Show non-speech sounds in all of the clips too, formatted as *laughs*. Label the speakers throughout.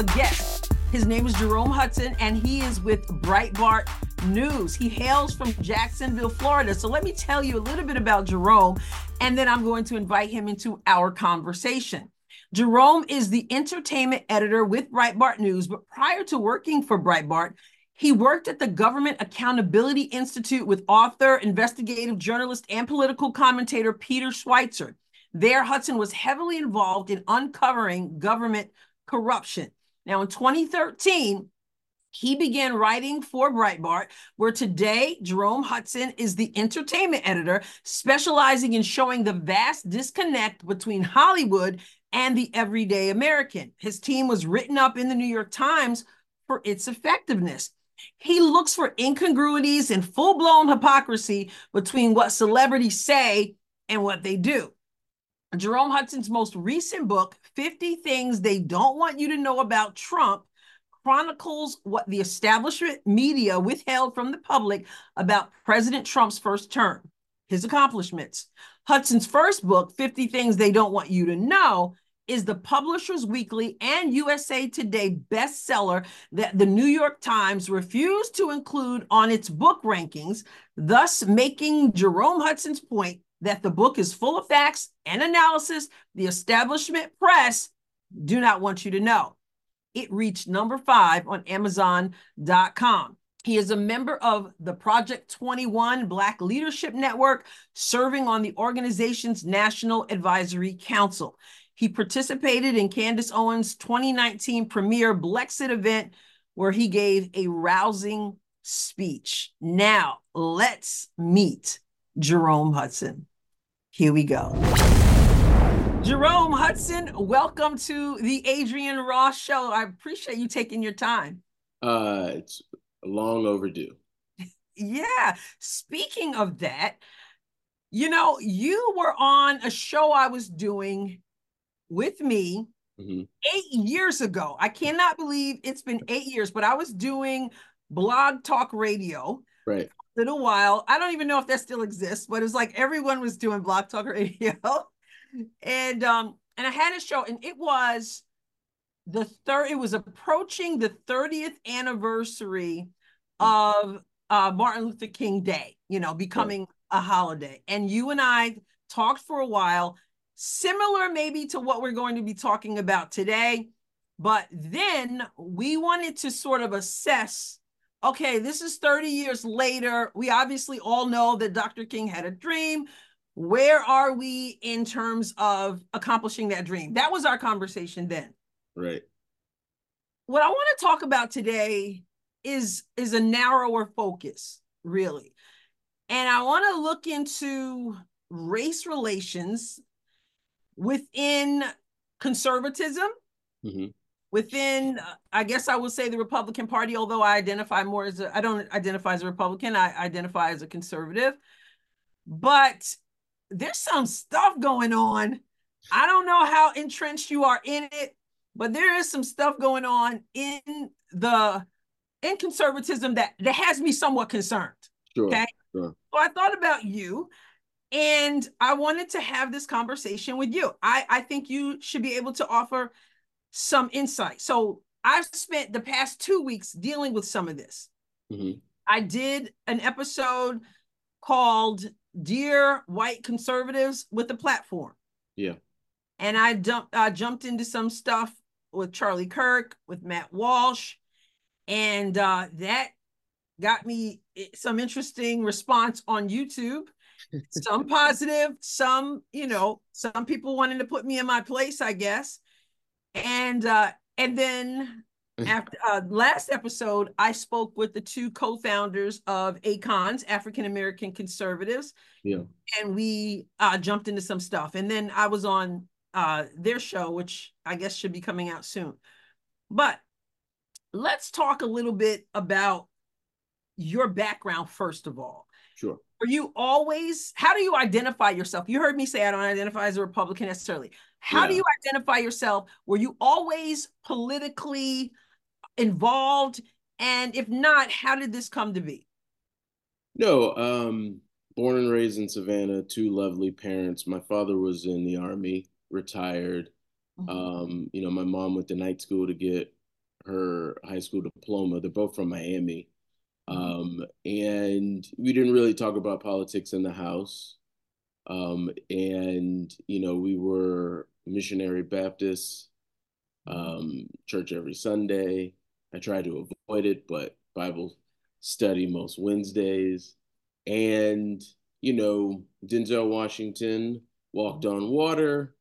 Speaker 1: have a guest. His name is Jerome Hudson, and he is with Breitbart News. He hails from Jacksonville, Florida. So let me tell you a little bit about Jerome, and then I'm going to invite him into our conversation. Jerome is the entertainment editor with Breitbart News, but prior to working for Breitbart, he worked at the Government Accountability Institute with author, investigative journalist, and political commentator Peter Schweizer. There, Hudson was heavily involved in uncovering government corruption. Now, in 2013, he began writing for Breitbart, where today Jerome Hudson is the entertainment editor, specializing in showing the vast disconnect between Hollywood and the everyday American. His team was written up in the New York Times for its effectiveness. He looks for incongruities and full blown hypocrisy between what celebrities say and what they do. Jerome Hudson's most recent book, 50 Things They Don't Want You to Know About Trump, chronicles what the establishment media withheld from the public about President Trump's first term, his accomplishments. Hudson's first book, 50 Things They Don't Want You to Know, is the Publishers Weekly and USA Today bestseller that the New York Times refused to include on its book rankings, thus making Jerome Hudson's point that the book is full of facts and analysis the establishment press do not want you to know. It reached number five on Amazon.com. He is a member of the Project 21 Black Leadership Network, serving on the organization's National Advisory Council. He participated in Candace Owens' 2019 premiere Blexit event, where he gave a rousing speech. Now, let's meet Jerome Hudson. Here we go. Jerome Hudson, welcome to the Adrienne Ross Show. I appreciate you taking your time.
Speaker 2: Uh, it's long overdue. *laughs*
Speaker 1: yeah. Speaking of that, you know, you were on a show I was doing with me mm-hmm. eight years ago. I cannot believe it's been eight years, but I was doing blog talk radio.
Speaker 2: Right
Speaker 1: little while. I don't even know if that still exists, but it was like everyone was doing Blog Talk Radio. *laughs* and um, and I had a show, and it was the third, it was approaching the 30th anniversary of uh, Martin Luther King Day, you know, becoming a holiday. And you and I talked for a while, similar maybe to what we're going to be talking about today. But then we wanted to sort of assess okay, this is 30 years later. We obviously all know that Dr. King had a dream. Where are we in terms of accomplishing that dream? That was our conversation then.
Speaker 2: Right.
Speaker 1: What I want to talk about today is is a narrower focus, really. And I want to look into race relations within conservatism, mm-hmm within uh, i guess i would say the republican party although i identify more as a i don't identify as a republican i identify as a conservative. But there's some stuff going on. I don't know how entrenched you are in it but there is some stuff going on in the in conservatism that that has me somewhat concerned
Speaker 2: sure,
Speaker 1: okay?
Speaker 2: sure.
Speaker 1: so i thought about you and i wanted to have this conversation with you. I i think you should be able to offer some insight. So I've spent the past two weeks dealing with some of this. Mm-hmm. I did an episode called Dear White Conservatives with the Platform.
Speaker 2: Yeah.
Speaker 1: And I dumped I jumped into some stuff with Charlie Kirk, with Matt Walsh, and uh, that got me eh, some interesting response on YouTube. *laughs* some positive, some, you know, some people wanting to put me in my place, I guess and uh and then *laughs* after uh, last episode, I spoke with the two co-founders of ACONS, African American Conservatives.
Speaker 2: Yeah.
Speaker 1: And we uh, jumped into some stuff. And then I was on uh, their show, which I guess should be coming out soon. But let's talk a little bit about your background first of all.
Speaker 2: Sure.
Speaker 1: Are you always, how do you identify yourself? You heard me say I don't identify as a Republican necessarily. How yeah. do you identify yourself? Were you always politically involved? And if not, how did this come to be?
Speaker 2: No, um, born and raised in Savannah, two lovely parents. My father was in the army, retired. Mm-hmm. Um, you know, my mom went to night school to get her high school diploma. They're both from Miami. Um, and we didn't really talk about politics in the house. Um, and, you know, we were missionary Baptist um, church every Sunday. I try to avoid it, but Bible study most Wednesdays. And, you know, Denzel Washington walked on water.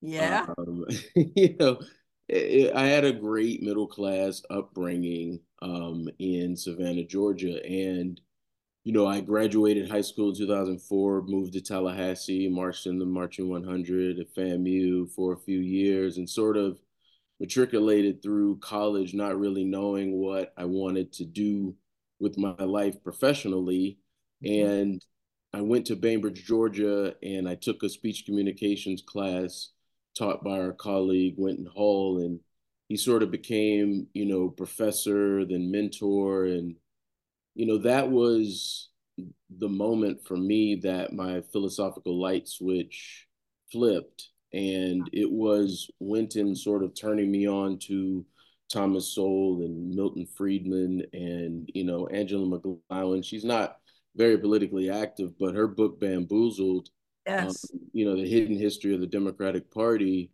Speaker 1: Yeah.
Speaker 2: Um, *laughs* you know, it, I had a great middle class upbringing um, in Savannah, Georgia. And, you know, I graduated high school in 2004, moved to Tallahassee, marched in the Marching 100 at FAMU for a few years, and sort of matriculated through college, not really knowing what I wanted to do with my life professionally. Mm-hmm. And I went to Bainbridge, Georgia, and I took a speech communications class taught by our colleague Wynton Hall, and he sort of became, you know, professor, then mentor, and you know that was the moment for me that my philosophical light switch flipped, and it was Wynton sort of turning me on to Thomas Sowell and Milton Friedman and you know Angela McGlowan. She's not very politically active, but her book Bamboozled
Speaker 1: Yes.
Speaker 2: Um, you know, the hidden history of the Democratic Party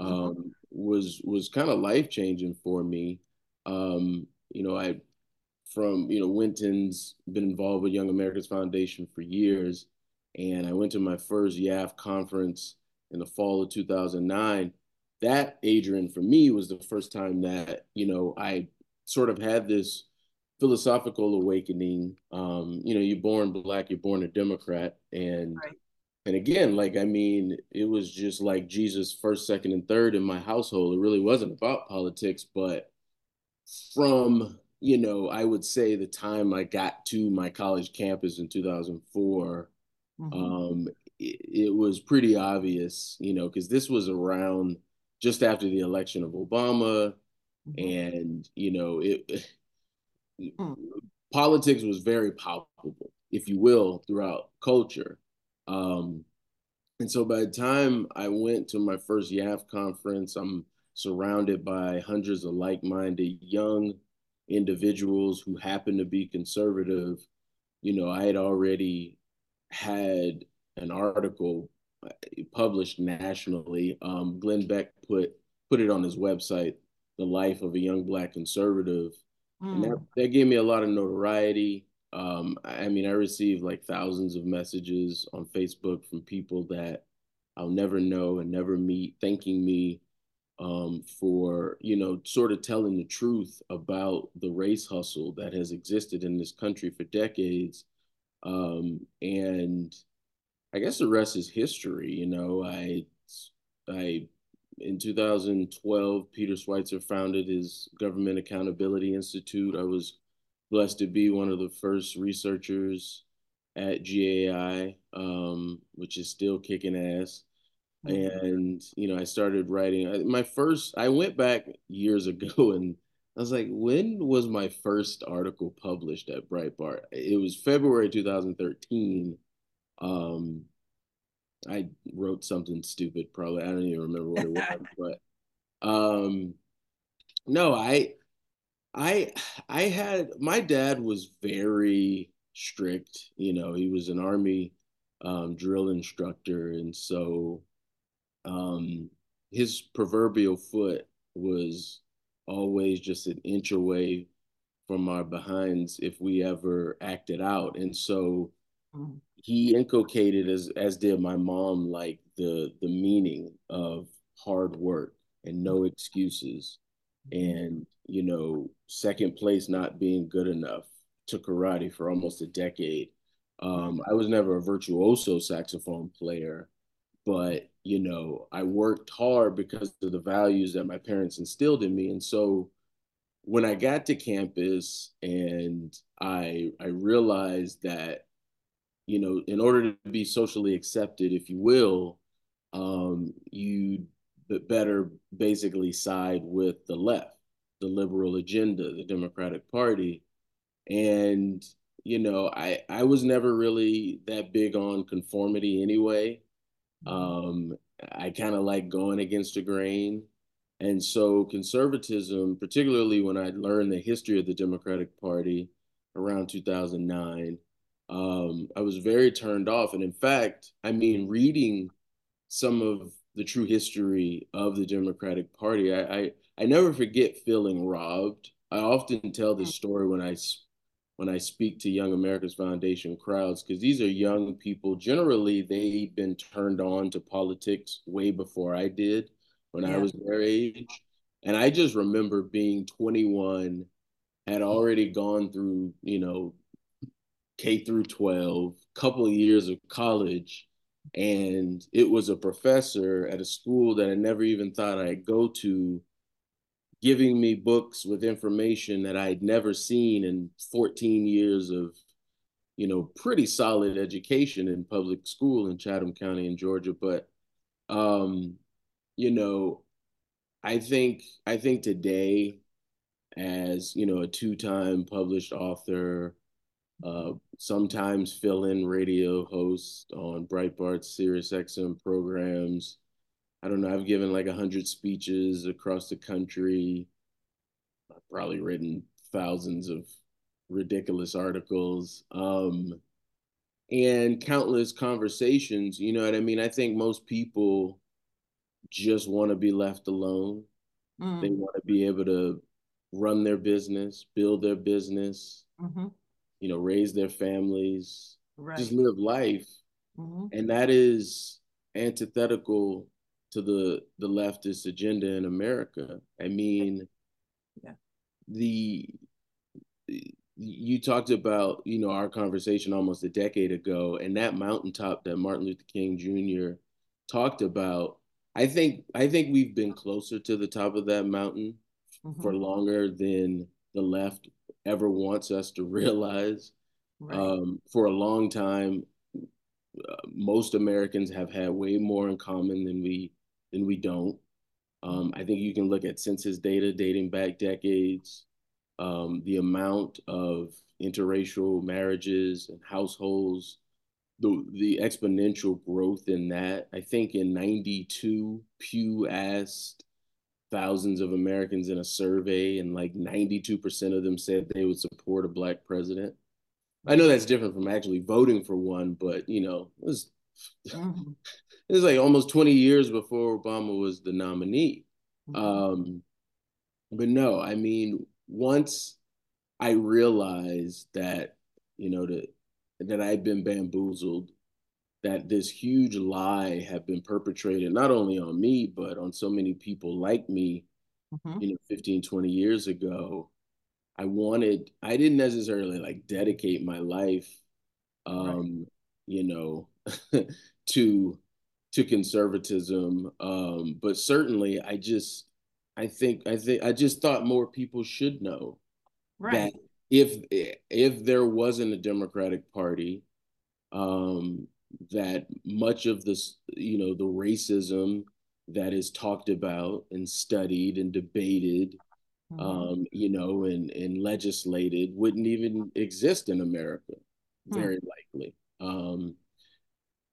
Speaker 2: mm-hmm. um, mm-hmm. was was kind of life changing for me. Um, you know, I from you know Wynton's been involved with Young America's Foundation for years, and I went to my first YAF conference in the fall of 2009. That Adrienne for me was the first time that you know I sort of had this philosophical awakening. Um, you know, you're born black, you're born a Democrat, and right and again, like I mean, it was just like Jesus first, second, and third in my household. It really wasn't about politics, but from you know, I would say the time I got to my college campus in 2004, mm-hmm. um, it, it, was pretty obvious, you know, because this was around just after the election of Obama, mm-hmm. and you know, it *sighs* mm. politics was very palpable, if you will, throughout culture. Um, and so by the time I went to my first YAF conference, I'm surrounded by hundreds of like minded young individuals who happen to be conservative. You know, I had already had an article uh, published nationally. Um, Glenn Beck put put it on his website, "The Life of a Young Black Conservative," mm. and that, hmm. that gave me a lot of notoriety. Um, I mean, I received like thousands of messages on Facebook from people that I'll never know and never meet, thanking me um, for, you know, sort of telling the truth about the race hustle that has existed in this country for decades. Um, and I guess the rest is history. You know, I, I, in 2012, Peter Schweizer founded his Government Accountability Institute. I was blessed to be one of the first researchers at GAI, um, which is still kicking ass. Mm-hmm. And you know, I started writing. My first, I went back years *laughs* ago, and I was like, when was my first article published at Breitbart? It was February 2013. Um, I wrote something stupid, probably. I don't even remember what it was, *laughs* but um, no, I I I had my dad was very strict. You know, he was an army um, drill instructor, and so um, his proverbial foot was always just an inch away from our behinds if we ever acted out. And so mm-hmm. he inculcated as as did my mom like the the meaning of hard work and no excuses and you know second place not being good enough to karate for almost a decade um, i was never a virtuoso saxophone player but you know i worked hard because of the values that my parents instilled in me and so when i got to campus and i i realized that you know in order to be socially accepted if you will um, you better basically side with the left, the liberal agenda, the Democratic Party. And, you know, I, I was never really that big on conformity anyway. Um, I kind of like going against the grain. And so conservatism, particularly when I learned the history of the Democratic Party around 2009, um, I was very turned off. And in fact, I mean, reading some of the true history of the Democratic Party, I, I, I never forget feeling robbed. I often tell this story when I when I speak to Young America's Foundation crowds, because these are young people. Generally, they've been turned on to politics way before I did when yeah. I was their age. And I just remember being 21, had already gone through, you know, K through 12, couple of years of college, and it was a professor at a school that I never even thought I'd go to giving me books with information that I'd never seen in 14 years of, you know, pretty solid education in public school in Chatham County in Georgia. But, um, you know, I think I think today, as you know, a two-time published author, uh, sometimes fill-in radio host on Breitbart Sirius XM programs, I don't know, I've given like a hundred speeches across the country. I've probably written thousands of ridiculous articles. Um, and countless conversations, you know what I mean? I think most people just want to be left alone. Mm. They want to be able to run their business, build their business, mm-hmm. you know, raise their families, right. just live life. Mm-hmm. And that is antithetical to the the leftist agenda in America. I mean, yeah. the you talked about you know our conversation almost a decade ago, and that mountaintop that Martin Luther King Jr. talked about. I think I think we've been closer to the top of that mountain mm-hmm. for longer than the left ever wants us to realize. Right. Um, for a long time, uh, most Americans have had way more in common than we than we don't. Um, I think you can look at census data dating back decades, um, the amount of interracial marriages and households, the, the exponential growth in that. I think in 92, Pew asked thousands of Americans in a survey, and like 92% of them said they would support a black president. I know that's different from actually voting for one, but you know, it was mm-hmm it was like almost 20 years before Obama was the nominee. Mm-hmm. Um, but no, I mean, once I realized that, you know, that that I'd been bamboozled, that this huge lie had been perpetrated not only on me, but on so many people like me, mm-hmm. you know, 15, 20 years ago. I wanted, I didn't necessarily like dedicate my life, um, right. you know, *laughs* to to conservatism. Um, but certainly, I just, I think, I think, I just thought more people should know right. that if if there wasn't a Democratic Party, um, that much of this, you know, the racism that is talked about and studied and debated, mm-hmm. um, you know, and and legislated wouldn't even exist in America, hmm. very likely. Um,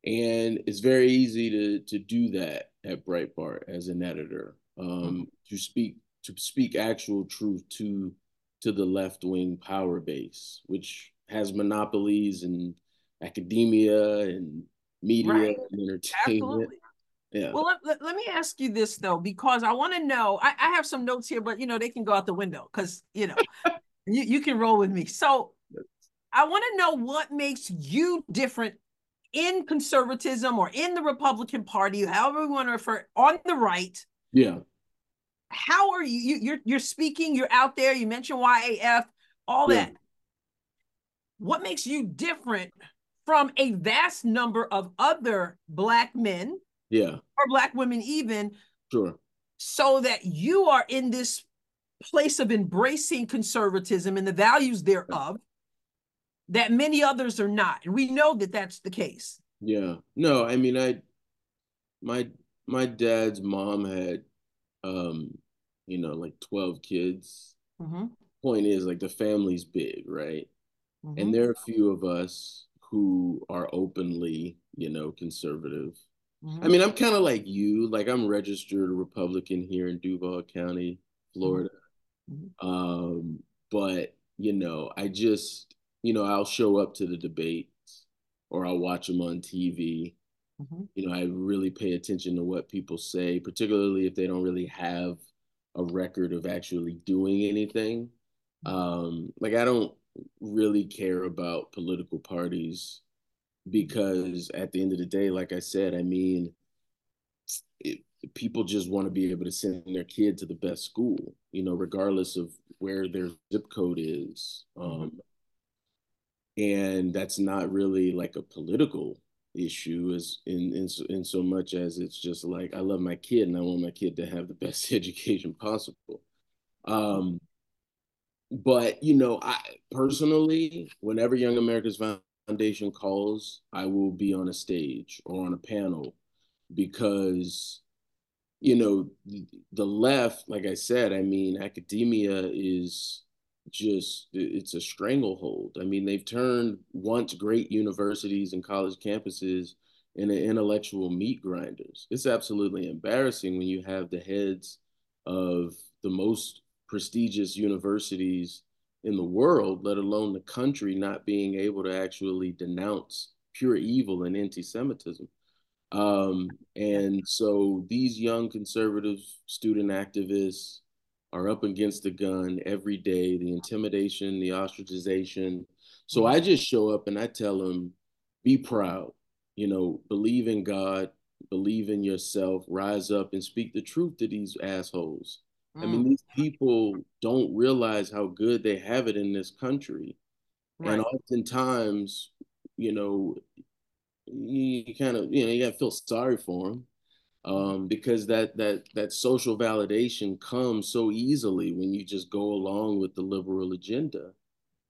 Speaker 2: and it's very easy to to do that at Breitbart as an editor um, mm-hmm. to speak to speak actual truth to to the left wing power base, which has monopolies in academia and media right. and entertainment. Absolutely.
Speaker 1: Yeah. Well, let, let, let, me ask you this though, because I want to know. I, I have some notes here, but you know they can go out the window because you know *laughs* you, you can roll with me. So I want to know what makes you different in conservatism or in the Republican Party, however we want to refer, on the right.
Speaker 2: Yeah.
Speaker 1: How are you? You're you're speaking. You're out there. You mentioned YAF, all yeah. that. What makes you different from a vast number of other black men?
Speaker 2: Yeah.
Speaker 1: Or black women, even.
Speaker 2: Sure.
Speaker 1: So that you are in this place of embracing conservatism and the values thereof that many others are not. And we know that that's the case.
Speaker 2: Yeah. No, I mean, I, my, my dad's mom had, um, you know, like 12 kids. Mm-hmm. Point is, like, the family's big, right? Mm-hmm. And there are a few of us who are openly, you know, conservative. Mm-hmm. I mean, I'm kind of like you. Like I'm registered Republican here in Duval County, Florida. Mm-hmm. Um, but you know, I just, you know, I'll show up to the debates or I'll watch them on TV. Mm-hmm. You know, I really pay attention to what people say, particularly if they don't really have a record of actually doing anything. Mm-hmm. Um, like I don't really care about political parties because at the end of the day, like I said, I mean, it, people just want to be able to send their kid to the best school, you know, regardless of where their zip code is. Mm-hmm. Um, and that's not really like a political issue as in, in in so much as it's just like I love my kid and I want my kid to have the *laughs* best education possible. Um, but you know, I personally, whenever Young America's Foundation calls, I will be on a stage or on a panel because you know the left like i said i mean academia is just it's a stranglehold. I mean they've turned once great universities and college campuses into intellectual meat grinders. It's absolutely embarrassing when you have the heads of the most prestigious universities in the world let alone the country not being able to actually denounce pure evil and anti-semitism. Um, and so these young conservative student activists are up against the gun every day, the intimidation, the ostracization. So I just show up and I tell them, be proud, you know, believe in God, believe in yourself, rise up and speak the truth to these assholes. Mm. I mean, mm. these people don't realize how good they have it in this country. Right. And oftentimes, you know, you kind of you know you got to feel sorry for them um, because that that that social validation comes so easily when you just go along with the liberal agenda.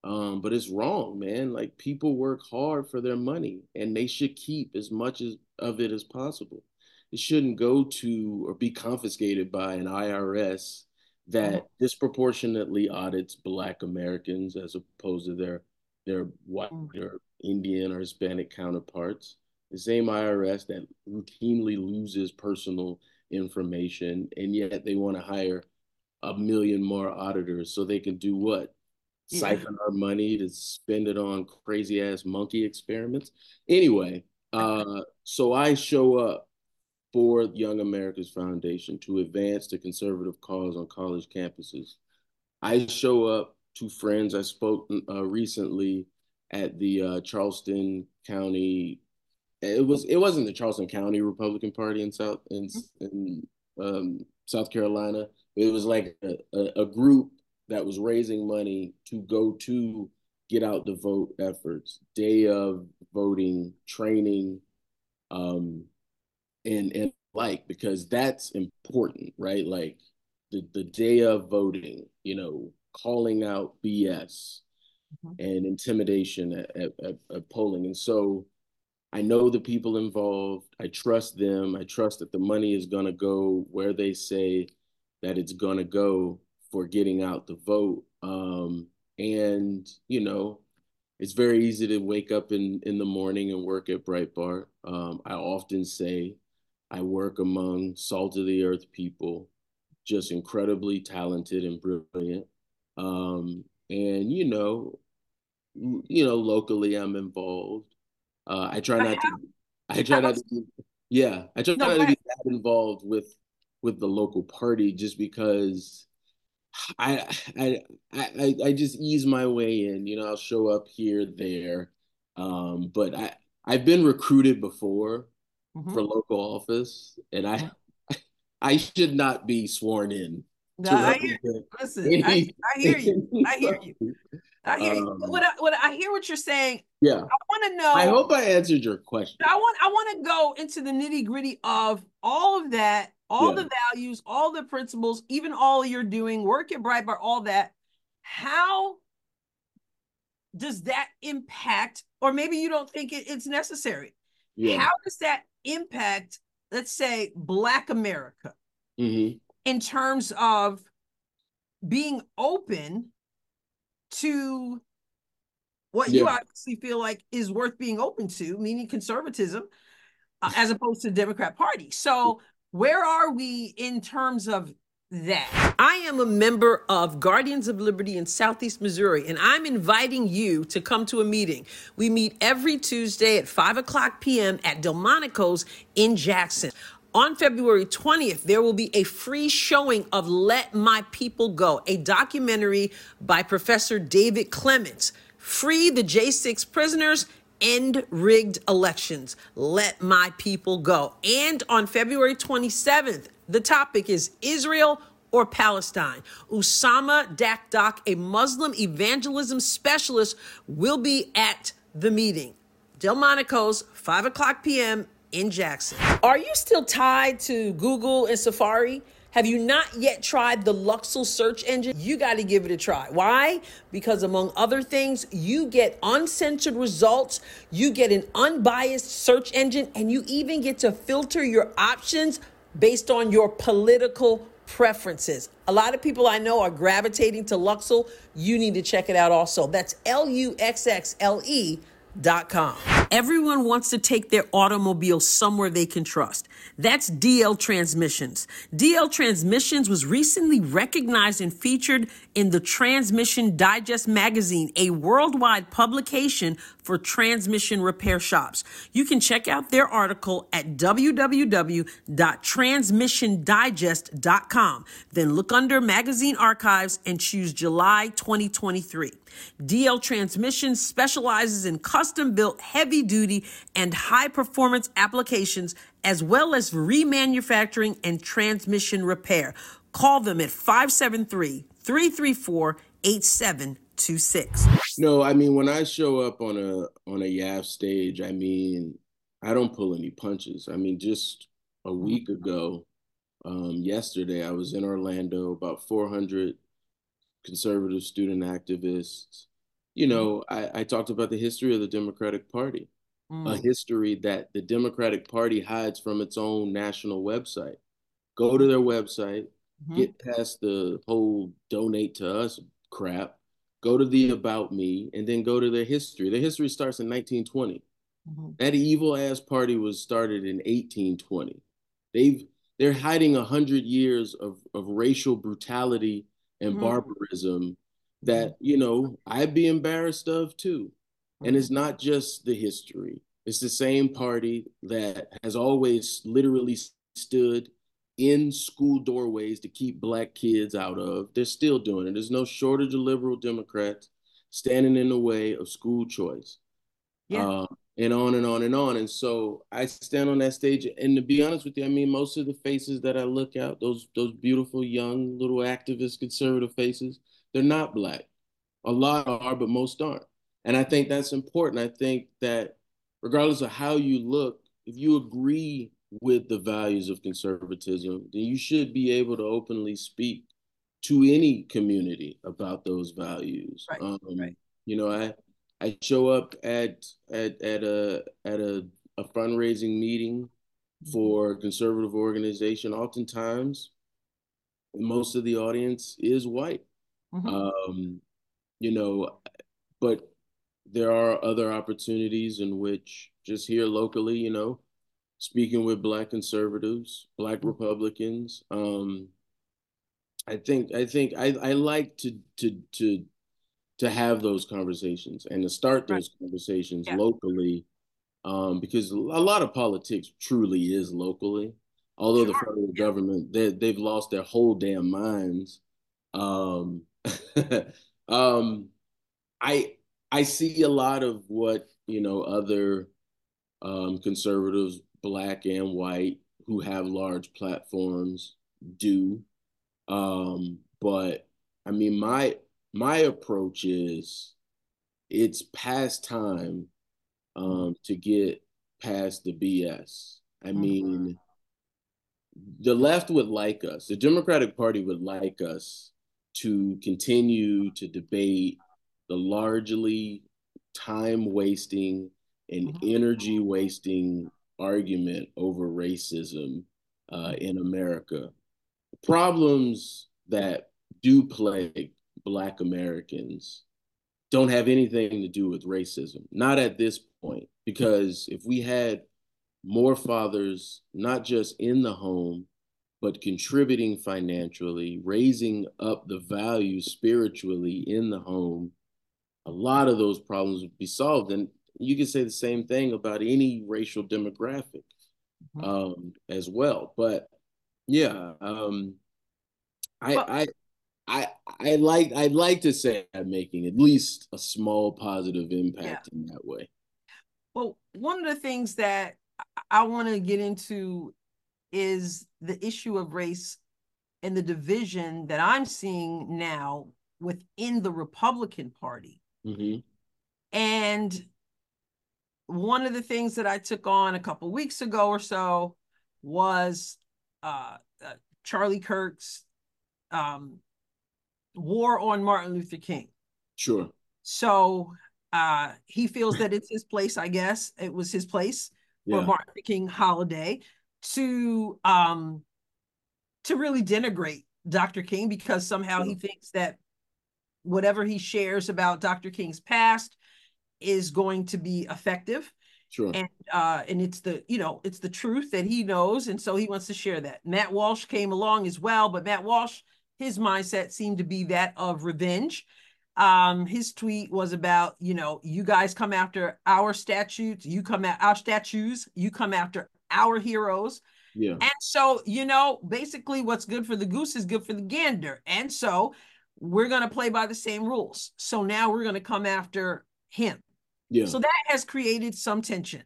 Speaker 2: Um, but it's wrong, man. Like people work hard for their money, and they should keep as much as, of it as possible. It shouldn't go to or be confiscated by an IRS that mm-hmm. disproportionately audits Black Americans as opposed to their their white mm-hmm. their Indian or Hispanic counterparts. The same IRS that routinely loses personal information, and yet they want to hire a million more auditors so they can do what? Yeah. Siphon our money to spend it on crazy ass monkey experiments. Anyway, uh, so I show up for Young America's Foundation to advance the conservative cause on college campuses. I show up to friends. I spoke uh, recently at the uh, Charleston County. It was it wasn't the Charleston County Republican Party in South in, in um, South Carolina. It was like a, a, a, group that was raising money to go to get out the vote efforts, day of voting, training, um, and and like because that's important, right? Like the the day of voting, you know, calling out BS mm-hmm. and intimidation at, at, at, polling. And so I know the people involved. I trust them. I trust that the money is going to go where they say that it's going to go for getting out the vote. Um, and, you know, it's very easy to wake up in, in the morning and work at Breitbart. Um, I often say I work among salt of the earth people, just incredibly talented and brilliant. Um, and you know, you know, locally I'm involved. Uh, I try not to. I try not to. Be, yeah, I try no, not to be that involved with with the local party just because I I I I just ease my way in. You know, I'll show up here there, um, but I I've been recruited before mm-hmm. for local office, and I I should not be sworn in
Speaker 1: no, I hear, listen, I, I, hear you. I hear you. I hear. Um, what I, what I hear what you're saying.
Speaker 2: Yeah. I
Speaker 1: want to know.
Speaker 2: I hope I answered your question.
Speaker 1: I want I want to go into the nitty gritty of all of that, all yeah. the values, all the principles, even all you're doing, work at Breitbart, all that. How does that impact, or maybe you don't think it, it's necessary? Yeah. How does that impact, let's say, Black America? Mm-hmm in terms of being open to what yeah. you obviously feel like is worth being open to, meaning conservatism. uh, as opposed to the Democrat Party. So where are we in terms of that? I am a member of Guardians of Liberty in Southeast Missouri, and I'm inviting you to come to a meeting. We meet every Tuesday at 5 o'clock p.m. at Delmonico's in Jackson. On February 20th, there will be a free showing of Let My People Go, a documentary by Professor David Clements. Free the J6 prisoners End rigged elections. Let my people go. And on February 27th, the topic is Israel or Palestine. Usama Dakdok, a Muslim evangelism specialist, will be at the meeting. Delmonico's, 5 o'clock p.m. in Jackson. Are you still tied to Google and Safari? Have you not yet tried the Luxxle search engine? You got to give it a try. Why? Because among other things, you get uncensored results, you get an unbiased search engine, and you even get to filter your options based on your political preferences. A lot of people I know are gravitating to Luxxle. You need to check it out also. That's L U X X L E DL.com. Everyone wants to take their automobile somewhere they can trust. That's DL Transmissions. DL Transmissions was recently recognized and featured in the Transmission Digest magazine, a worldwide publication for transmission repair shops. You can check out their article at www.transmissiondigest.com. Then look under magazine archives and choose July 2023. DL Transmissions specializes in custom built heavy duty and high performance applications, as well as remanufacturing and transmission repair. Call them at 573 334 8726.
Speaker 2: No, I mean when I show up on a on a YAF stage, I mean I don't pull any punches. I mean just a week ago, um, yesterday I was in Orlando, about 400 conservative student activists. You know, I, I talked about the history of the Democratic Party, mm. a history that the Democratic Party hides from its own national website. Go to their website, mm-hmm. get past the whole donate to us crap, go to the about me, and then go to their history. Their history starts in 1920. Mm-hmm. That evil ass party was started in 1820. They've they're hiding a hundred years of, of racial brutality and mm-hmm. barbarism that you know I'd be embarrassed of too. And it's mm-hmm. not just the history. It's the same party that has always literally stood in school doorways to keep black kids out of. They're still doing it. There's no shortage of liberal Democrats standing in the way of school choice. Yeah. Uh, and on and on and on. And so I stand on that stage, and to be honest with you, I mean, most of the faces that I look at, those those beautiful young little activist conservative faces, they're not black. A lot are, but most aren't. And I think that's important. I think that regardless of how you look, if you agree with the values of conservatism, then you should be able to openly speak to any community about those values. Right. Um, right. You know, I I show up at at at a at a, a fundraising meeting mm-hmm. for a conservative organization. Oftentimes, most of the audience is white. Mm-hmm. Um, you know, but there are other opportunities in which just here locally, you know, speaking with black conservatives, black mm-hmm. Republicans. Um, I think I think I, I like to to to to have those conversations and to start those right. conversations yeah. locally um, because a lot of politics truly is locally although sure. the federal yeah. government they, they've lost their whole damn minds um, *laughs* um, i i see a lot of what you know other um, conservatives black and white who have large platforms do um, but i mean my my approach is it's past time um, to get past the BS. I mm-hmm. mean, the left would like us, the Democratic Party would like us to continue to debate the largely time wasting and mm-hmm. energy wasting argument over racism uh, in America. Problems that do plague Black Americans don't have anything to do with racism. Not at this point, because if we had more fathers, not just in the home, but contributing financially, raising up the value spiritually in the home, a lot of those problems would be solved. And you could say the same thing about any racial demographic mm-hmm. um, as well. But yeah, um, I, well, I, I, I like, I'd like to say I'm making at least a small positive impact yeah. in that way.
Speaker 1: Well, one of the things that I want to get into is the issue of race and the division that I'm seeing now within the Republican Party. Mm-hmm. And one of the things that I took on a couple weeks ago or so was uh, uh, Charlie Kirk's um, war on Martin Luther King.
Speaker 2: Sure.
Speaker 1: So uh, he feels that it's his place, I guess. It was his place yeah. for Martin Luther King holiday to um to really denigrate Dr. King because somehow he thinks that whatever he shares about Dr. King's past is going to be effective.
Speaker 2: Sure.
Speaker 1: And uh and it's the you know it's the truth that he knows and so he wants to share that. Matt Walsh came along as well, but Matt Walsh his mindset seemed to be that of revenge. Um his tweet was about, you know, you guys come after our statutes, you come at our statues, you come after our heroes.
Speaker 2: Yeah.
Speaker 1: And so, you know, basically what's good for the goose is good for the gander. And so we're going to play by the same rules. So now we're going to come after him.
Speaker 2: Yeah.
Speaker 1: So that has created some tension.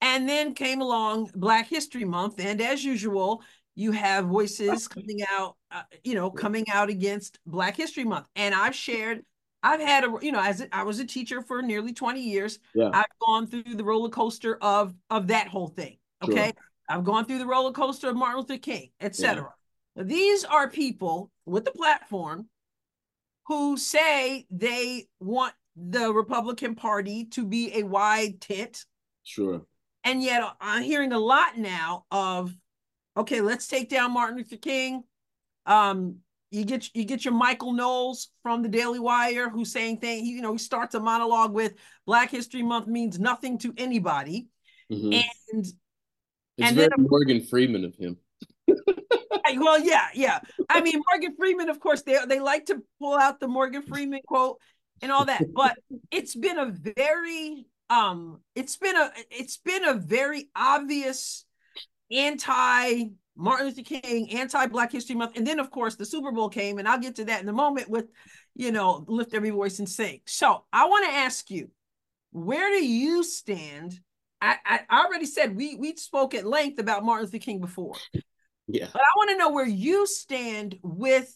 Speaker 1: And then came along Black History Month. And as usual, you have voices coming out, uh, you know, coming out against Black History Month. And I've shared, I've had a, you know, as I was a teacher for nearly 20 years,
Speaker 2: yeah.
Speaker 1: I've gone through the roller coaster of of that whole thing. Okay. Sure. I've gone through the roller coaster of Martin Luther King, etc. Yeah. These are people with the platform who say they want the Republican Party to be a wide tent.
Speaker 2: Sure.
Speaker 1: And yet I'm hearing a lot now of, okay, let's take down Martin Luther King. Um, you get you get your Michael Knowles from the Daily Wire who's saying thing, he, you know, he starts a monologue with Black History Month means nothing to anybody. Mm-hmm. And
Speaker 2: it's and very then, Morgan Freeman of him. *laughs*
Speaker 1: well, yeah, yeah. I mean, Morgan Freeman, of course, they they like to pull out the Morgan Freeman quote and all that, but it's been a very um, it's been a it's been a very obvious anti Martin Luther King, anti Black History Month, and then of course the Super Bowl came, and I'll get to that in a moment with, you know, lift every voice and sing. So I want to ask you, where do you stand I, I already said we we spoke at length about Martin Luther King before.
Speaker 2: Yeah.
Speaker 1: But I want to know where you stand with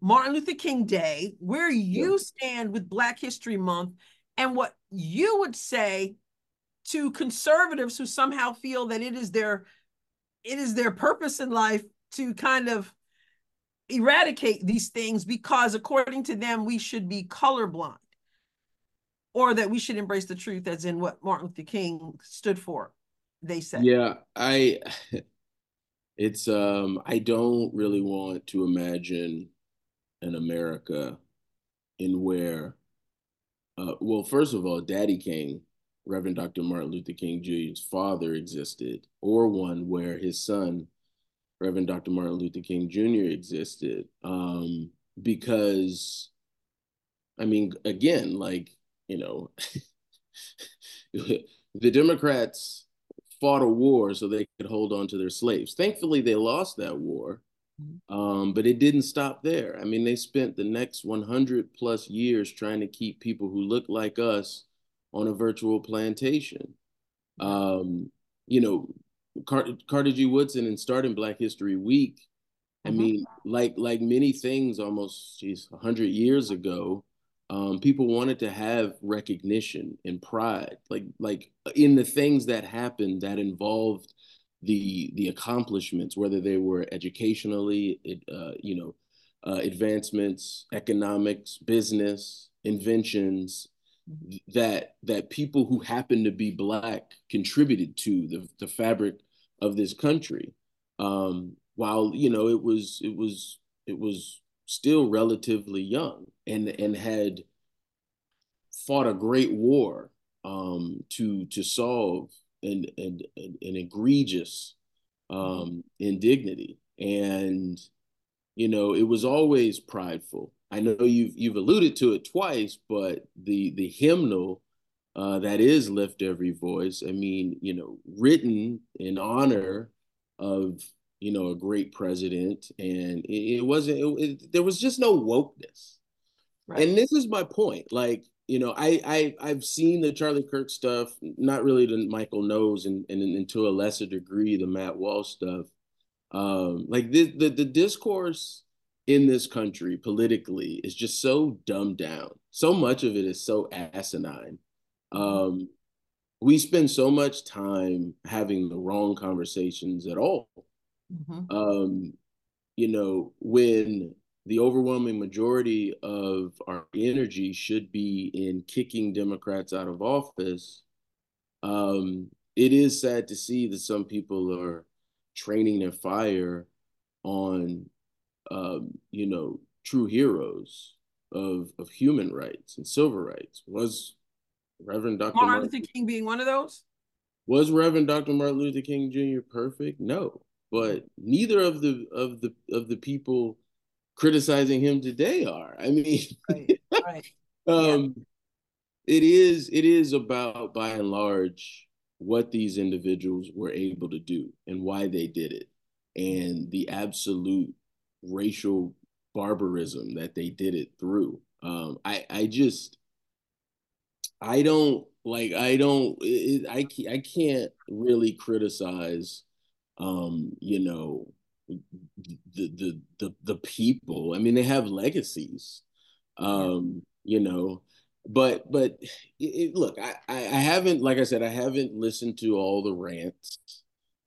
Speaker 1: Martin Luther King Day, where you yeah. stand with Black History Month, and what you would say to conservatives who somehow feel that it is their it is their purpose in life to kind of eradicate these things because according to them we should be colorblind or that we should embrace the truth as in what Martin Luther King stood for, they said.
Speaker 2: Yeah, I it's um I don't really want to imagine an America in where uh well first of all Daddy King Reverend Dr. Martin Luther King Jr.'s father existed, or one where his son, Reverend Dr. Martin Luther King Jr., existed. Um, because, I mean, again, like you know, *laughs* the Democrats fought a war so they could hold on to their slaves. Thankfully, they lost that war, mm-hmm. um, but it didn't stop there. I mean, they spent the next 100 plus years trying to keep people who look like us on a virtual plantation. Um, you know, Car- Carter G. Woodson and starting Black History Week. I mm-hmm. mean, like like many things, almost geez, hundred years ago, um, people wanted to have recognition and pride, like like in the things that happened that involved the the accomplishments, whether they were educationally, uh, you know, uh, advancements, economics, business, inventions that that people who happen to be black contributed to the the fabric of this country. Um, while you know it was it was it was still relatively young and and had fought a great war um, to to solve an, an, an egregious um, indignity. And, you know, it was always prideful. I know you've you've alluded to it twice, but the the hymnal uh, that is lift every voice. I mean, you know, written in honor of you know a great president, and it, it wasn't. It, it, there was just no wokeness, right. and this is my point. Like, you know, I I I've seen the Charlie Kirk stuff, not really the Michael Knowles, and and, and to a lesser degree the Matt Walsh stuff. Um, like the, the the discourse in this country politically is just so dumbed down. So much of it is so asinine. Um, we spend so much time having the wrong conversations at all. Mm-hmm. Um, you know, when the overwhelming majority of our energy should be in kicking Democrats out of office, um, it is sad to see that some people are training their fire on um, you know, true heroes of of human rights and civil rights. Was Reverend Dr.
Speaker 1: Martin, Martin Luther King being one of those?
Speaker 2: Was Reverend Dr. Martin Luther King Jr. perfect? No, but neither of the of the of the people criticizing him today are. I mean, right, right. *laughs* um, yeah. it is it is about by and large what these individuals were able to do and why they did it, and the absolute racial barbarism that they did it through. Um, I I just I don't like I don't it, I I can't really criticize um you know the the the the people. I mean they have legacies. Um you know but but it, look I, I haven't like i said i haven't listened to all the rants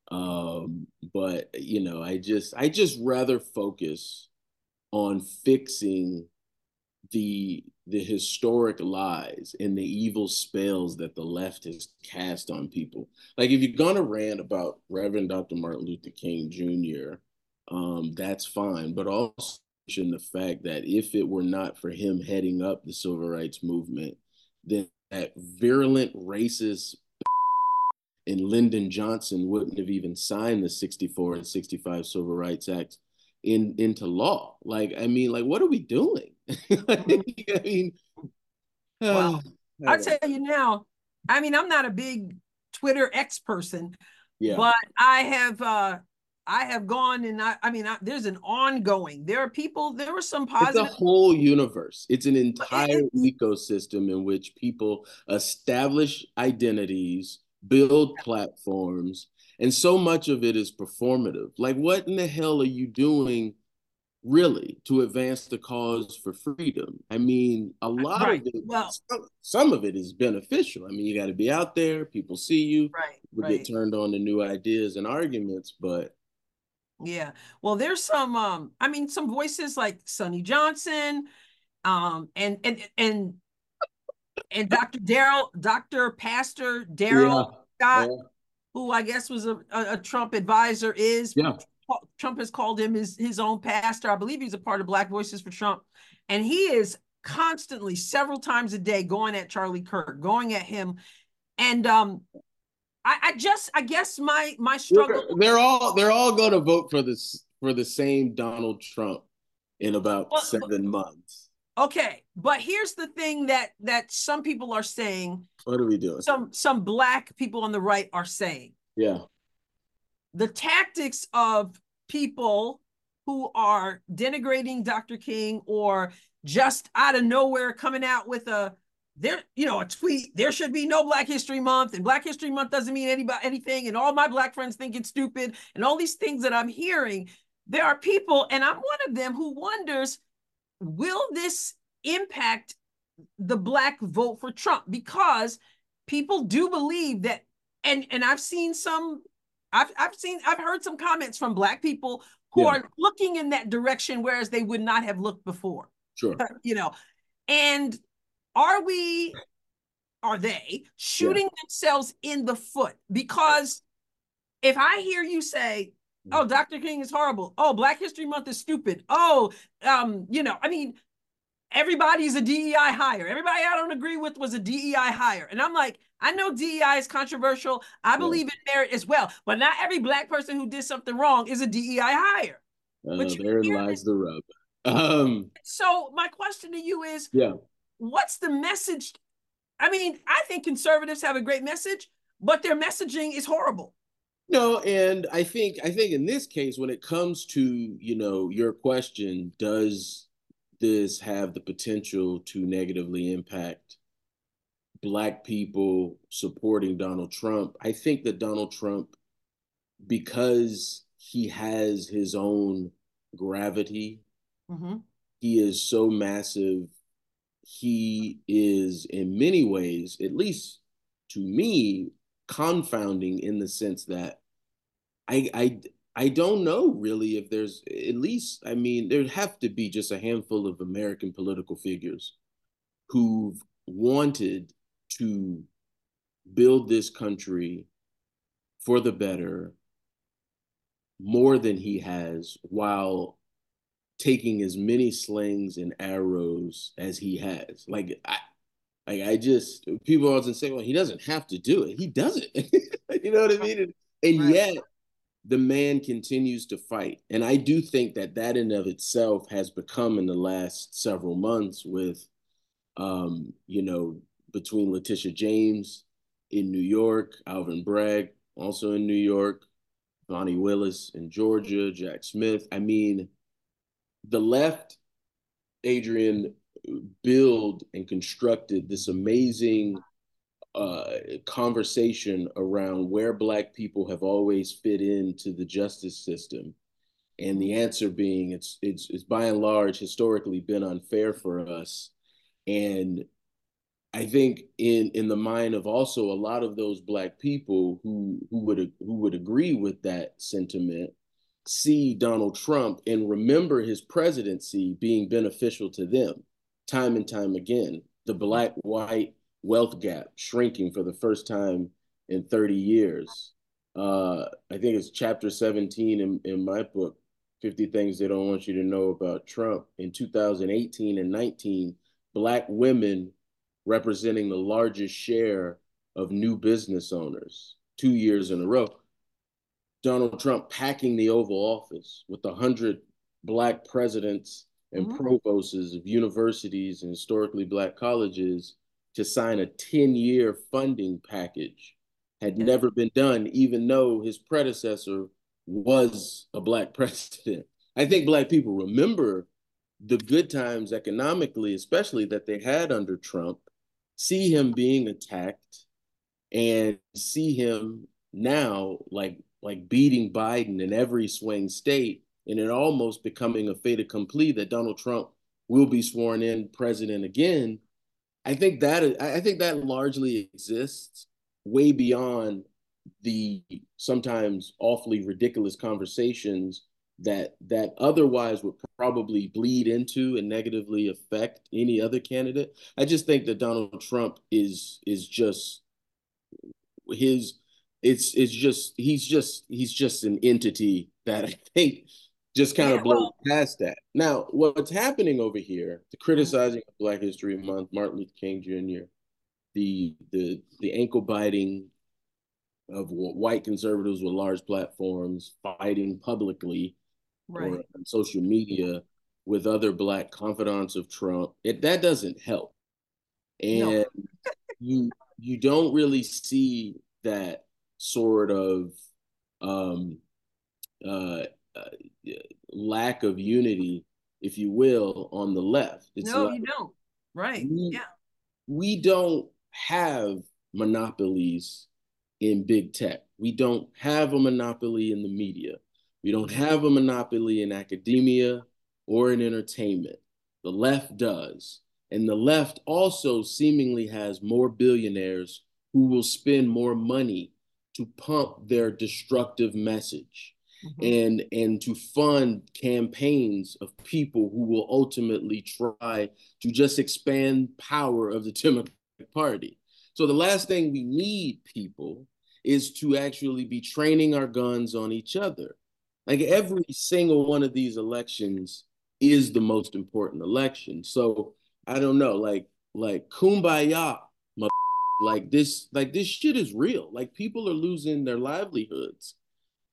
Speaker 2: um, but you know, I just I just rather focus on fixing the the historic lies and the evil spells that the left has cast on people. Like if you're gonna rant about Reverend Dr. Martin Luther King Jr., um, that's fine, but also the fact that if it were not for him heading up the civil rights movement, then that virulent racist *laughs* and Lyndon Johnson wouldn't have even signed the 64 and 65 Civil Rights Act in into law. Like, I mean, like, what are we doing? *laughs* *laughs* I
Speaker 1: mean, *sighs* well, uh, I'll tell you now, I mean, I'm not a big Twitter X person, yeah. but I have uh I have gone and I, I mean, I, there's an ongoing. There are people. There were some positive.
Speaker 2: It's a whole universe. It's an entire ecosystem in which people establish identities, build platforms, and so much of it is performative. Like, what in the hell are you doing? really to advance the cause for freedom. I mean, a lot right. of it, well, some, some, of it is beneficial. I mean, you got to be out there, people see you,
Speaker 1: right,
Speaker 2: we
Speaker 1: right.
Speaker 2: get turned on to new ideas and arguments, but
Speaker 1: yeah. Well, there's some um I mean some voices like Sonnie Johnson um and and and and Dr. Darrell, Dr. Pastor Darrell yeah. Scott, yeah. Who I guess was a, a, Trump advisor, is
Speaker 2: yeah.
Speaker 1: Trump has called him his, his own pastor. I believe he's a part of Black Voices for Trump. And he is constantly, several times a day, going at Charlie Kirk, going at him. And um, I, I just, I guess my my struggle.
Speaker 2: They're all they're all going to vote for this for the same Donald Trump in about well, seven months.
Speaker 1: Okay, but here's the thing that that some people are saying.
Speaker 2: What are we doing?
Speaker 1: Some some black people on the right are saying.
Speaker 2: Yeah.
Speaker 1: The tactics of people who are denigrating Dr. King or just out of nowhere coming out with a there, you know, a tweet, there should be no Black History Month, and Black History Month doesn't mean anybody anything, and all my black friends think it's stupid, and all these things that I'm hearing. There are people, and I'm one of them who wonders will this impact the black vote for Trump? Because people do believe that, and and I've seen some, I've I've seen I've heard some comments from black people who yeah. are looking in that direction, whereas they would not have looked before.
Speaker 2: Sure. *laughs*
Speaker 1: you know, and are we are they shooting yeah. themselves in the foot because if i hear you say oh dr king is horrible oh black history month is stupid oh um you know i mean everybody's a DEI hire. Everybody I don't agree with was a DEI hire. And I'm like, I know DEI is controversial. I believe in merit as well, but not every black person who did something wrong is a DEI hire.
Speaker 2: Uh, there lies the rub. Um,
Speaker 1: so my question to you is,
Speaker 2: yeah,
Speaker 1: what's the message? I mean, I think conservatives have a great message, but their messaging is horrible.
Speaker 2: No, and I think I think in this case, when it comes to you know your question, does this have the potential to negatively impact black people supporting Donald Trump? I think that Donald Trump, because he has his own gravity, mm-hmm. he is so massive. He is, in many ways, at least to me, confounding in the sense that I I I don't know really if there's at least I mean there'd have to be just a handful of American political figures who've wanted to build this country for the better more than he has while taking as many slings and arrows as he has. Like I like I just people often say well he doesn't have to do it he doesn't. *laughs* you know what I mean and, and right. yet the man continues to fight. And I do think that that in of itself has become in the last several months with, um, you know, between Letitia James in New York, Alvin Bragg also in New York, Fani Willis in Georgia, Jack Smith. I mean, the left, Adrienne, build and constructed this amazing uh, conversation around where Black people have always fit into the justice system, and the answer being it's it's it's by and large historically been unfair for us, and I think in in the mind of also a lot of those Black people who who would who would agree with that sentiment see Donald Trump and remember his presidency being beneficial to them time and time again. The black white wealth gap shrinking for the first time in 30 years. Uh, I think it's chapter 17 in, in my book, 50 Things They Don't Want You to Know About Trump. In 2018 and 19, Black women representing the largest share of new business owners two years in a row. Donald Trump packing the Oval Office with 100 Black presidents and mm-hmm. provosts of universities and historically Black colleges to sign a 10 year funding package had never been done, even though his predecessor was a Black *laughs* president. I think Black people remember the good times economically, especially that they had under Trump, see him being attacked and see him now like like beating Biden in every swing state and it almost becoming a fait accompli that Donald Trump will be sworn in president again I think that I think that largely exists way beyond the sometimes awfully ridiculous conversations that that otherwise would probably bleed into and negatively affect any other candidate. I just think that Donald Trump is is just his it's it's just he's just he's just an entity that I think just kind yeah, of blow well, past that. Now, what's happening over here, the criticizing of Black History Month, Martin Luther King Jr., the the the ankle biting of white conservatives with large platforms fighting publicly right. or on social media with other black confidants of Trump, it, that doesn't help. And no. you you don't really see that sort of um, uh, uh, lack of unity, if you will, on the left.
Speaker 1: It's no, like, you don't. Right. We, yeah.
Speaker 2: We don't have monopolies in big tech. We don't have a monopoly in the media. We don't have a monopoly in academia or in entertainment. The left does. And the left also seemingly has more billionaires who will spend more money to pump their destructive message mm-hmm. and and to fund campaigns of people who will ultimately try to just expand power of the *laughs* Democratic Party. So the last thing we need people is to actually be training our guns on each other. Like every single one of these elections is the most important election. So I don't know, like like kumbaya, like this, like this shit is real. Like people are losing their livelihoods,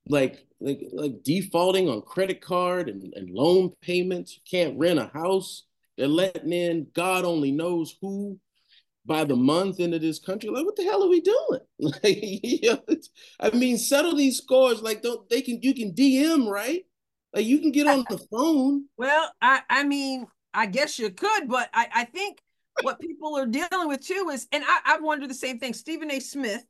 Speaker 2: like like like defaulting on credit card and, and loan payments. You can't rent a house. They're letting in God only knows who by the month into this country. Like, what the hell are we doing? *laughs* Like, you know, I mean, settle these scores. Like, don't they can you can DM right? Like, you can get on the phone. *laughs*
Speaker 1: Well, I I mean, I guess you could, but I I think what people are dealing with too is, and I I wonder the same thing. Stephen A. Smith,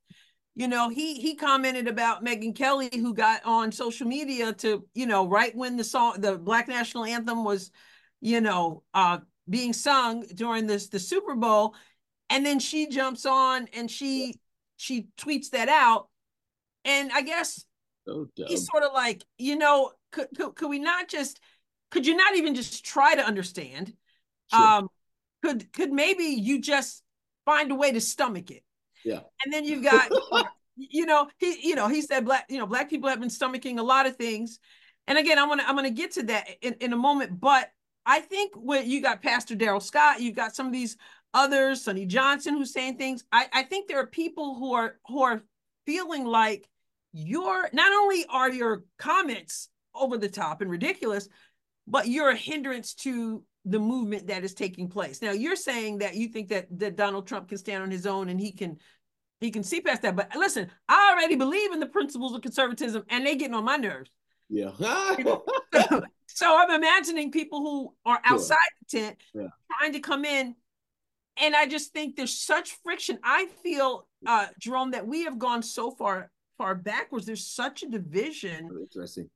Speaker 1: you know, he he commented about Megyn Kelly, who got on social media to, you know, right when the song, the Black National Anthem was, you know, uh, being sung during this the Super Bowl. And then she jumps on and she she tweets that out. And i guess so he's sort of like you know could, could, could we not just could you not even just try to understand? Sure. um could could maybe you just find a way to stomach it
Speaker 2: yeah
Speaker 1: and then you've got *laughs* you know he you know he said black you know black people have been stomaching a lot of things and again i'm gonna i'm gonna get to that in, in a moment but i think when you got pastor Darrell scott you've got some of these others, Sonnie Johnson, who's saying things. I, I think there are people who are who are feeling like you're not only are your comments over the top and ridiculous, but you're a hindrance to the movement that is taking place. Now you're saying that you think that that Donald Trump can stand on his own and he can he can see past that. But listen, I already believe in the principles of conservatism and they getting on my nerves.
Speaker 2: Yeah. *laughs* *laughs*
Speaker 1: so I'm imagining people who are outside the tent yeah. trying to come in and I just think there's such friction. I feel, uh, Jerome, that we have gone so far far backwards. There's such a division.
Speaker 2: Interesting.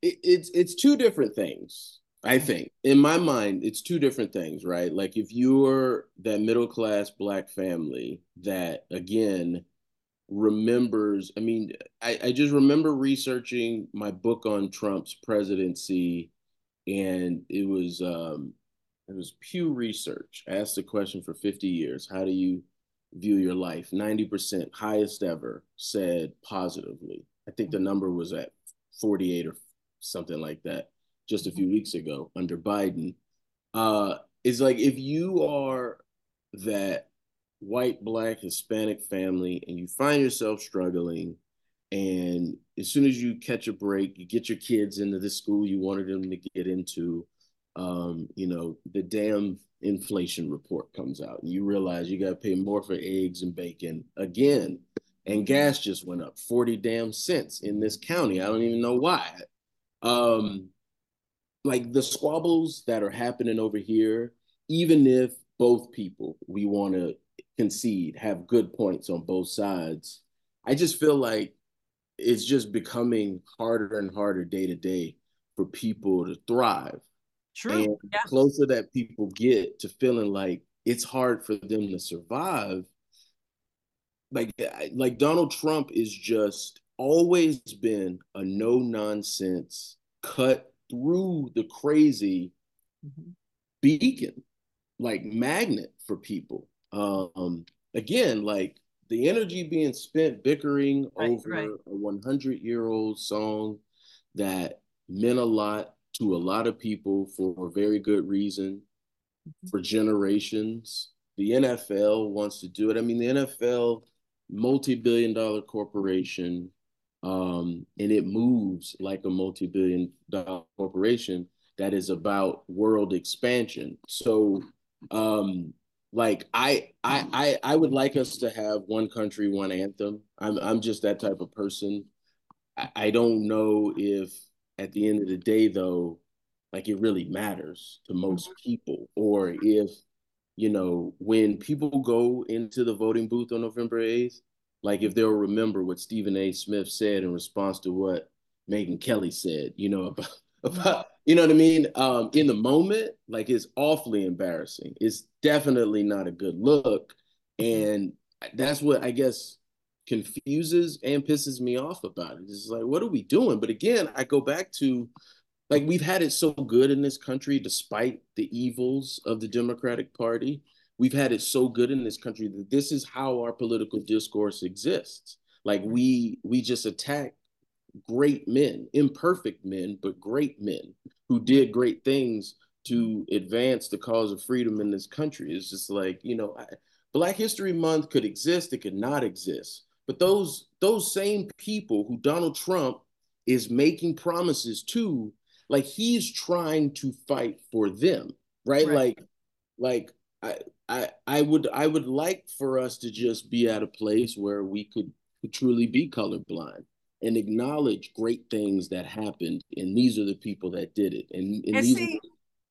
Speaker 2: It, it's it's two different things. I think in my mind, it's two different things, right? Like if you're that middle class black family that again remembers, I mean, I, I just remember researching my book on Trump's presidency, and it was um, it was Pew Research asked the question for 50 years How do you view your life? 90%, highest ever, said positively. I think the number was at 48 or something like that just a few weeks ago under Biden. Uh, it's like if you are that white, black, Hispanic family and you find yourself struggling, and as soon as you catch a break, you get your kids into the school you wanted them to get into, um, you know, the damn inflation report comes out and you realize you got to pay more for eggs and bacon again. And gas just went up 40 damn cents in this county. I don't even know why. Um, like the squabbles that are happening over here, even if both people we want to concede have good points on both sides, I just feel like it's just becoming harder and harder day to day for people to thrive
Speaker 1: True. And
Speaker 2: yeah. closer that people get to feeling like it's hard for them to survive, like like Donald Trump is just always been a no nonsense, cut through the crazy mm-hmm. beacon, like magnet for people. Um, again, like the energy being spent bickering right, over right. a 100 year old song that meant a lot to a lot of people for a very good reason, mm-hmm. for generations. The NFL wants to do it. I mean, the NFL, multi-billion dollar corporation, um, and it moves like a multi-billion dollar corporation that is about world expansion. So, um, like I, I, I, I would like us to have one country, one anthem. I'm, I'm just that type of person. I, I don't know if at the end of the day though like it really matters to most people or if you know when people go into the voting booth on november 8th like if they'll remember what stephen a smith said in response to what megyn kelly said you know *laughs* about about you know what i mean um in the moment like it's awfully embarrassing it's definitely not a good look and that's what i guess confuses and pisses me off about it. It's like, what are we doing? But again, I go back to like we've had it so good in this country, despite the evils of the Democratic Party. We've had it so good in this country that this is how our political discourse exists. Like we we just attack great men, imperfect men, but great men who did great things to advance the cause of freedom in this country. It's just like, you know, I, Black History Month could exist, it could not exist. But those those same people who Donald Trump is making promises to, like he's trying to fight for them, right? right. Like, like I, I, I would, I would like for us to just be at a place where we could, truly be colorblind and acknowledge great things that happened, and these are the people that did it, and, and, and these see,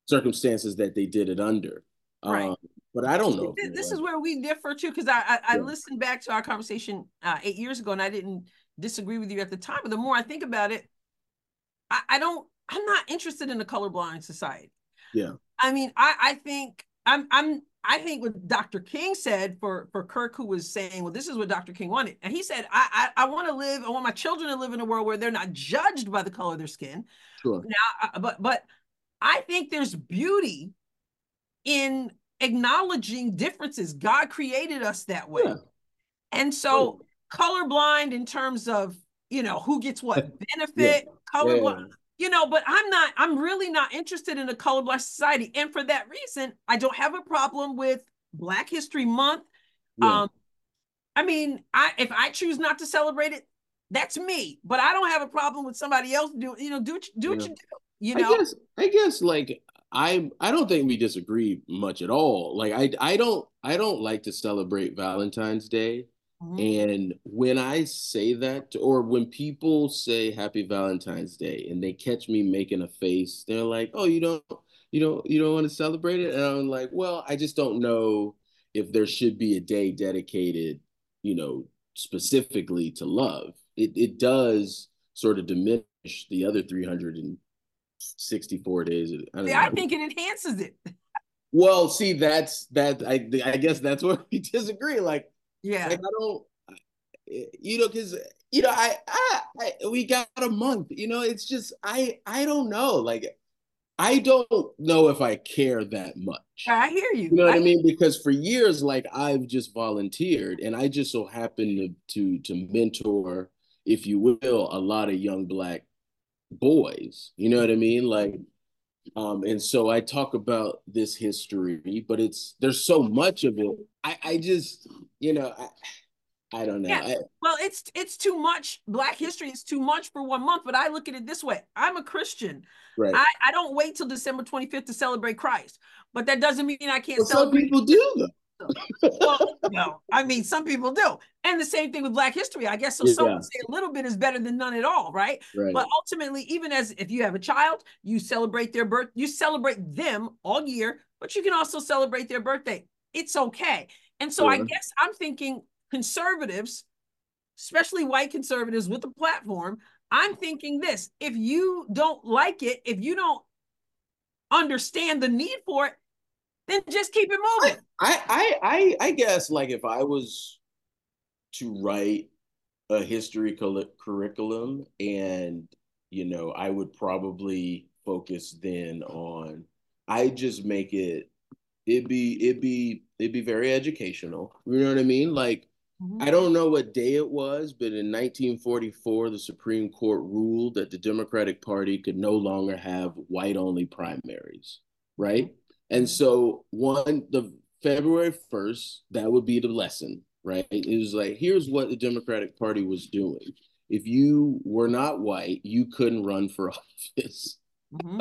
Speaker 2: circumstances that they did it under. Right. Um, but I don't know.
Speaker 1: This, is where we differ too, because I, I, I listened back to our conversation uh, eight years ago, and I didn't disagree with you at the time. But the more I think about it, I, I don't. I'm not interested in a colorblind society.
Speaker 2: Yeah.
Speaker 1: I mean, I I think I'm I'm I think what Dr. King said for for Kirk, who was saying, well, this is what Dr. King wanted, and he said, I I, I want to live, I want my children to live in a world where they're not judged by the color of their skin.
Speaker 2: Sure.
Speaker 1: Now, uh, but but I think there's beauty in acknowledging differences. God created us that way. Yeah. And so yeah. colorblind in terms of, you know, who gets what *laughs* benefit, yeah. colorblind, you know, but I'm not, I'm really not interested in a colorblind society. And for that reason, I don't have a problem with Black History Month. Um, I mean, I if I choose not to celebrate it, that's me. But I don't have a problem with somebody else do, you know, do you do what you do. You know,
Speaker 2: I guess, I guess like I I don't think we disagree much at all. Like I I don't I don't like to celebrate Valentine's Day. Mm-hmm. And when I say that, or when people say Happy Valentine's Day, and they catch me making a face, they're like, "Oh, you don't, you don't, you don't want to celebrate it?" And I'm like, "Well, I just don't know if there should be a day dedicated, you know, specifically to love. It it does sort of diminish the other 300 and 64 days.
Speaker 1: I, see, I think it enhances it.
Speaker 2: Well, see, that's that. I I guess that's where *laughs* we disagree. Like,
Speaker 1: yeah,
Speaker 2: like I don't, you know, because you know, I, I, I we got a month. You know, it's just I I don't know. Like, I don't know if I care that much.
Speaker 1: I hear you.
Speaker 2: You know what I, I mean? Because for years, like I've just volunteered, and I just so happen to to to mentor, if you will, a lot of young black boys. You know what I mean? Like, um, and so I talk about this history, but it's there's so much of it. I, I just, you know, I, I don't know. Yeah. I,
Speaker 1: well, it's it's too much. Black history is too much for one month. But I look at it this way: I'm a Christian.
Speaker 2: Right.
Speaker 1: I, I don't wait till December 25th to celebrate Christ. But that doesn't mean I can't
Speaker 2: well,
Speaker 1: celebrate.
Speaker 2: Some people do though
Speaker 1: well, no, I mean, some people do. And the same thing with Black history. I guess so. Yeah. Some say a little bit is better than none at all, right?
Speaker 2: right?
Speaker 1: But ultimately, even as if you have a child, you celebrate their birth, you celebrate them all year, but you can also celebrate their birthday. It's okay. And so I guess I'm thinking conservatives, especially white conservatives with a platform, I'm thinking this if you don't like it, if you don't understand the need for it, then just keep it moving.
Speaker 2: I, I, I, I guess like if I was to write a history curriculum, and you know, I would probably focus then on. I just make it. It'd be it'd be it'd be very educational. You know what I mean? Like mm-hmm. I don't know what day it was, but in 1944, the Supreme Court ruled that the Democratic Party could no longer have white only primaries. Right. And so one the February 1st, that would be the lesson, right? It was like, here's what the Democratic Party was doing. If you were not white, you couldn't run for *laughs* office mm-hmm.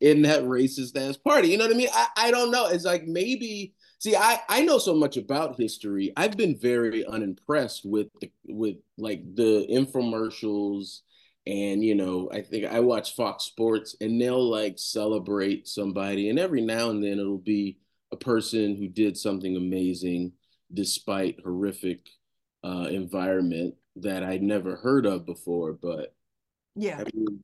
Speaker 2: in that racist ass party. You know what I mean? I, I don't know. It's like maybe see, I, I know so much about history. I've been very unimpressed with the with like the infomercials and you know i think i watch fox sports and they'll like celebrate somebody and every now and then it'll be a person who did something amazing despite horrific uh, environment that i'd never heard of before but
Speaker 1: yeah
Speaker 2: I mean,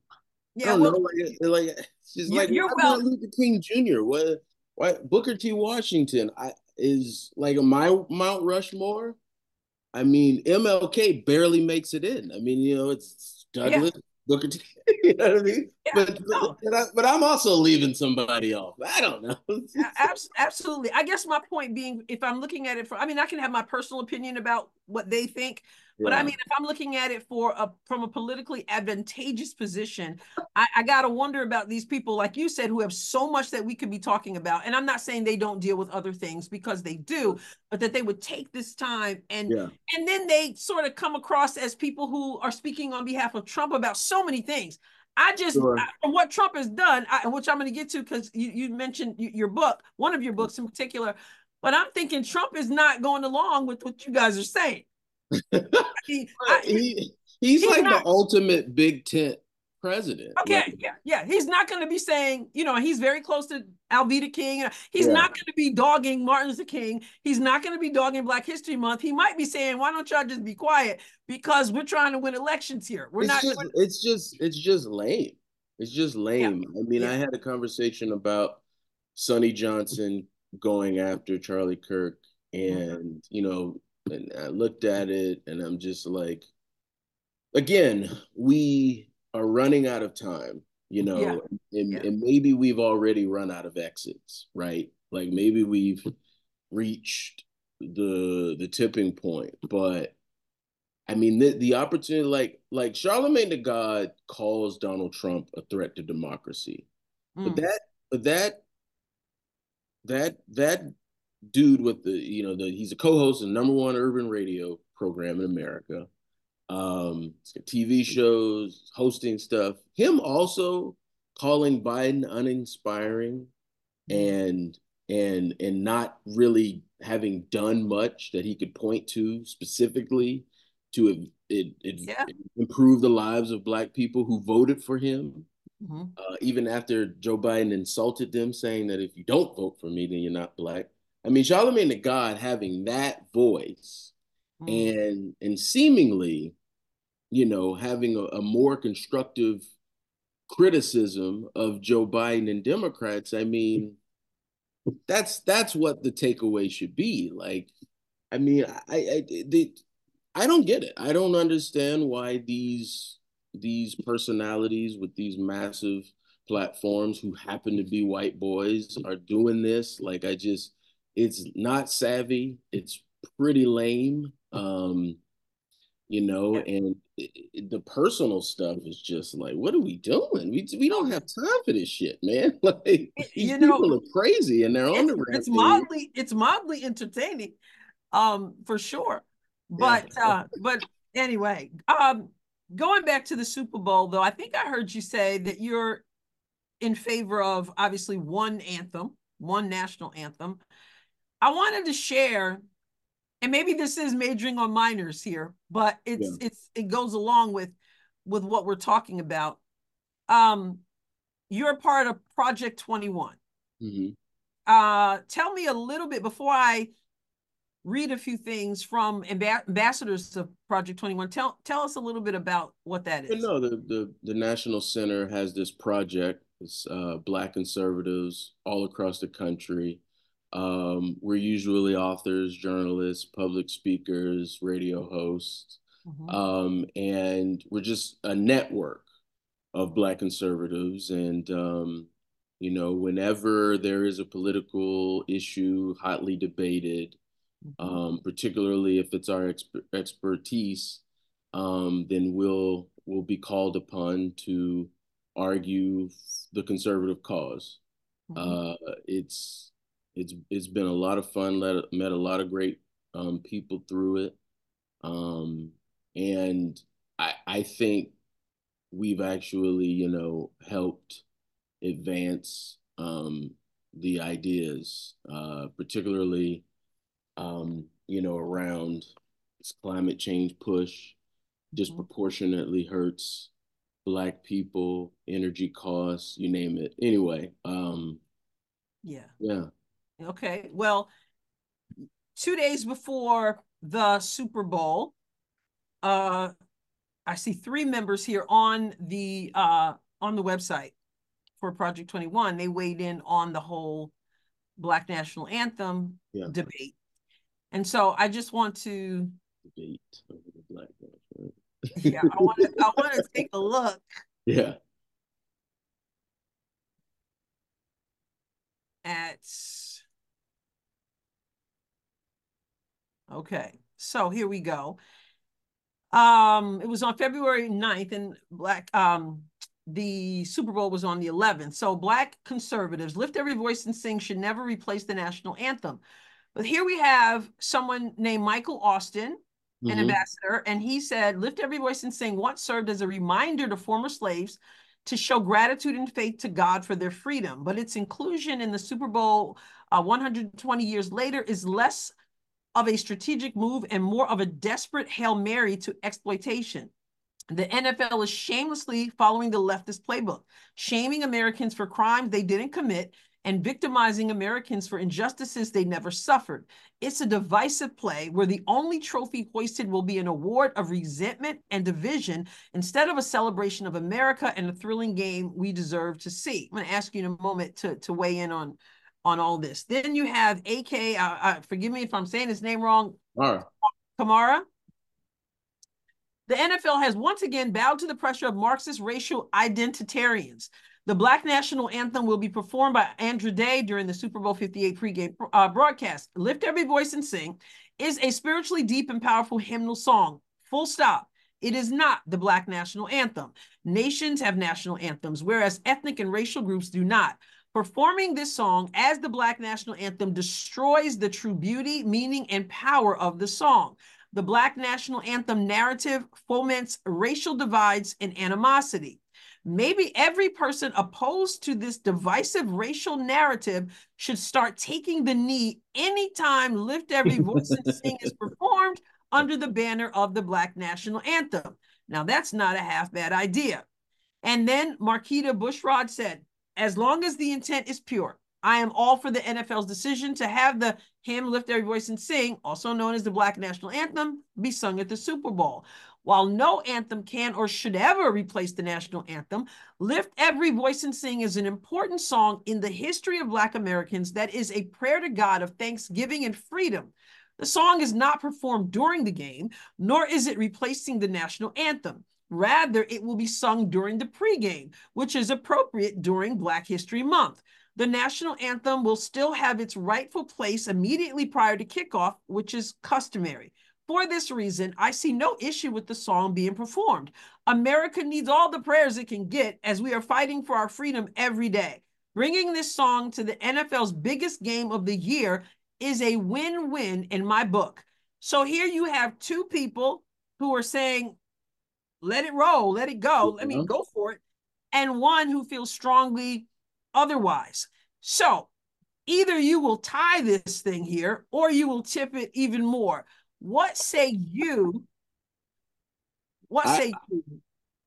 Speaker 2: yeah well, know, like, like it's just like
Speaker 1: you're well
Speaker 2: Luther King Jr. What what Booker T. Washington I is like a my Mount Rushmore. I mean, MLK barely makes it in. I mean, you know, it's Douglass, yeah. Booker T. *laughs* you know what I mean? Yeah, but, no. but, I, but I'm also leaving somebody off. I don't know. *laughs*
Speaker 1: Absolutely. I guess my point being, if I'm looking at it from, I mean, I can have my personal opinion about what they think, But I mean, if I'm looking at it for a from a politically advantageous position, I, I gotta wonder about these people, like you said, who have so much that we could be talking about. And I'm not saying they don't deal with other things because they do, but that they would take this time and
Speaker 2: Yeah.
Speaker 1: and then they sort of come across as people who are speaking on behalf of Trump about so many things. I just
Speaker 2: Sure.
Speaker 1: I- from what Trump has done, I, which I'm going to get to because you, you mentioned your book, one of your books in particular. But I'm thinking Trump is not going along with what you guys are saying. *laughs* *laughs* I-
Speaker 2: he, he's,
Speaker 1: he's
Speaker 2: like
Speaker 1: not-
Speaker 2: the ultimate big tent president.
Speaker 1: Okay,
Speaker 2: Like,
Speaker 1: yeah, yeah. He's not going to be saying, you know, he's very close to Alveda King. He's
Speaker 2: Yeah.
Speaker 1: not going to be dogging Martin Luther King. He's not going to be dogging Black History Month. He might be saying, why don't y'all just be quiet because we're trying to win elections here. We're
Speaker 2: it's
Speaker 1: not.
Speaker 2: just it's just it's just lame. It's just lame. I mean,
Speaker 1: Yeah.
Speaker 2: I had a conversation about Sonnie Johnson going after Charlie Kirk,
Speaker 1: Mm-hmm.
Speaker 2: and you know, and I looked at it, and I'm just like, again, we are running out of time. You know,
Speaker 1: Yeah.
Speaker 2: and,
Speaker 1: Yeah.
Speaker 2: and maybe we've already run out of exits, right? Like maybe we've reached the the tipping point, but I mean, the, the opportunity, like like Charlemagne the God calls Donald Trump a threat to democracy, but
Speaker 1: Mm,
Speaker 2: that but that that that dude with the you know the he's a co-host of number one urban radio program in America. Um, TV shows, hosting stuff. Him also calling Biden uninspiring and and and not really having done much that he could point to specifically to it, it, it
Speaker 1: Yeah.
Speaker 2: improve the lives of black people who voted for him
Speaker 1: mhm.
Speaker 2: uh, even after joe biden insulted them saying that if you don't vote for me then you're not black i mean charlemagne the god having that voice
Speaker 1: Mm.
Speaker 2: and and seemingly you know having a, a more constructive criticism of joe biden and democrats i mean that's that's what the takeaway should be. Like i mean i i the, i don't get it. I don't understand why these these personalities with these massive platforms who happen to be white boys are doing this. Like i just it's not savvy. It's pretty lame um you know and it, it- the personal stuff is just like what are we doing? We, we don't have time for this shit man. *laughs* Like
Speaker 1: You know,
Speaker 2: people are crazy and they're on the
Speaker 1: it's, it's mildly it's mildly entertaining um for sure. But uh but anyway um going back to the super bowl though i think i heard you say that you're in favor of obviously one anthem one national anthem i wanted to share and maybe this is majoring on minors here but it's it's it goes along with with what we're talking about um you're part of project 21
Speaker 2: Mhm.
Speaker 1: uh, tell me a little bit before I read a few things from amba- ambassadors of Project 21. Tell tell us a little bit about what that is.
Speaker 2: no, the, the the National Center has this project. It's uh, Black conservatives all across the country. Um, we're usually authors, journalists, public speakers, radio hosts,
Speaker 1: Mhm.
Speaker 2: um, and we're just a network of Black conservatives. And um, you know, whenever there is a political issue hotly debated, um, particularly if it's our exp- expertise, um, then we'll we'll be called upon to argue the conservative cause.
Speaker 1: Mhm.
Speaker 2: Uh, it's it's it's been a lot of fun. Let, met a lot of great um, people through it, um, and I I think we've actually you know helped advance um, the ideas, uh, particularly um, you know around this climate change push disproportionately hurts black people, energy costs, you name it. Anyway, um,
Speaker 1: yeah.
Speaker 2: yeah.
Speaker 1: Okay. Well, two days before the Super Bowl, uh, I see three members here on the uh, on the website for Project 21. They weighed in on the whole Black National Anthem
Speaker 2: Yeah.
Speaker 1: debate. And so I just want to
Speaker 2: Debate over the black man.
Speaker 1: yeah, I want to I want to take a look *laughs*
Speaker 2: Yeah.
Speaker 1: at okay so here we go Um, it was on February 9th, and Black um the Super Bowl was on the 11th. So Black conservatives, Lift Every Voice and Sing should never replace the national anthem. But here we have someone named Michael Austin, an mm-hmm. ambassador, and he said, Lift Every Voice and Sing once served as a reminder to former slaves to show gratitude and faith to God for their freedom. But its inclusion in the Super Bowl uh, 120 years later is less of a strategic move and more of a desperate Hail Mary to exploitation. The NFL is shamelessly following the leftist playbook, shaming Americans for crimes they didn't commit and victimizing Americans for injustices they never suffered. It's a divisive play where the only trophy hoisted will be an award of resentment and division instead of a celebration of America and a thrilling game we deserve to see. I'm going to ask you in a moment to, to weigh in on, on all this. Then you have AK, uh, uh, forgive me if I'm saying his name wrong,
Speaker 2: Kamara.
Speaker 1: Kamara. The NFL has once again bowed to the pressure of Marxist racial identitarians. The Black National Anthem will be performed by Andra Day during the Super Bowl 58 pregame uh, broadcast. Lift Every Voice and Sing is a spiritually deep and powerful hymnal song. Full stop. It is not the Black National Anthem. Nations have national anthems, whereas ethnic and racial groups do not. Performing this song as the Black National Anthem destroys the true beauty, meaning, and power of the song. The Black National Anthem narrative foments racial divides and animosity. Maybe every person opposed to this divisive racial narrative should start taking the knee anytime Lift Every Voice and Sing is performed under the banner of the Black National Anthem. Now, that's not a half bad idea. And then Marquita Bushrod said, as long as the intent is pure, I am all for the NFL's decision to have the hymn Lift Every Voice and Sing, also known as the Black National Anthem, be sung at the Super Bowl. While no anthem can or should ever replace the national anthem, Lift Every Voice and Sing is an important song in the history of Black Americans that is a prayer to God of thanksgiving and freedom. The song is not performed during the game, nor is it replacing the national anthem. Rather, it will be sung during the pregame, which is appropriate during Black History Month. The national anthem will still have its rightful place immediately prior to kickoff, which is customary. For this reason, I see no issue with the song being performed. America needs all the prayers it can get as we are fighting for our freedom every day. Bringing this song to the NFL's biggest game of the year is a win win in my book. So here you have two people who are saying, let it roll, let it go, let me go for it, and one who feels strongly otherwise. So either you will tie this thing here or you will tip it even more. What say you? What I, say you?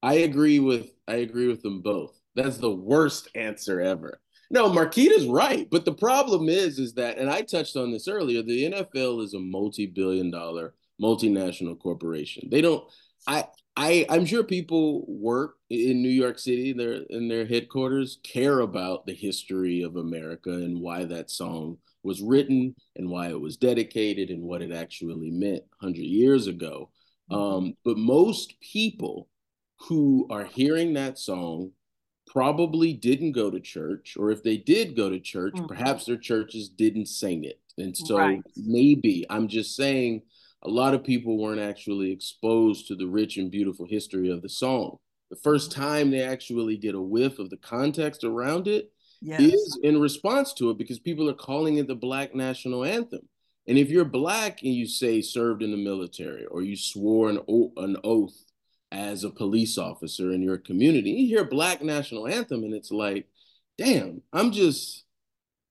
Speaker 2: I agree with I agree with them both. That's the worst answer ever. No, Marquita's right, but the problem is, is that, and I touched on this earlier. The NFL is a multi-billion dollar multinational corporation. They don't. I I I'm sure people work in New York City, their in their headquarters, care about the history of America and why that song was written and why it was dedicated and what it actually meant 100 years ago. Mm-hmm. Um, but most people who are hearing that song probably didn't go to church, or if they did go to church, mm-hmm. perhaps their churches didn't sing it. And so right. maybe I'm just saying a lot of people weren't actually exposed to the rich and beautiful history of the song. The first time they actually get a whiff of the context around it yes. is in response to it because people are calling it the Black National Anthem. And if you're black and you say served in the military or you swore an, an oath as a police officer in your community, you hear Black National Anthem and it's like, damn, I'm just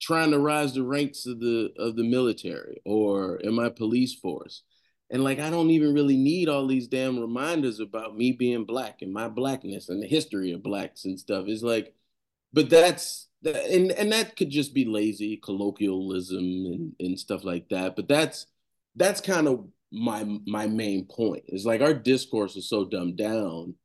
Speaker 2: trying to rise the ranks of the of the military or in my police force. And like, I don't even really need all these damn reminders about me being black and my blackness and the history of blacks and stuff. It's like, but that's, and, and that could just be lazy colloquialism and, and stuff like that. But that's, that's kind of my, my main point is like our discourse is so dumbed down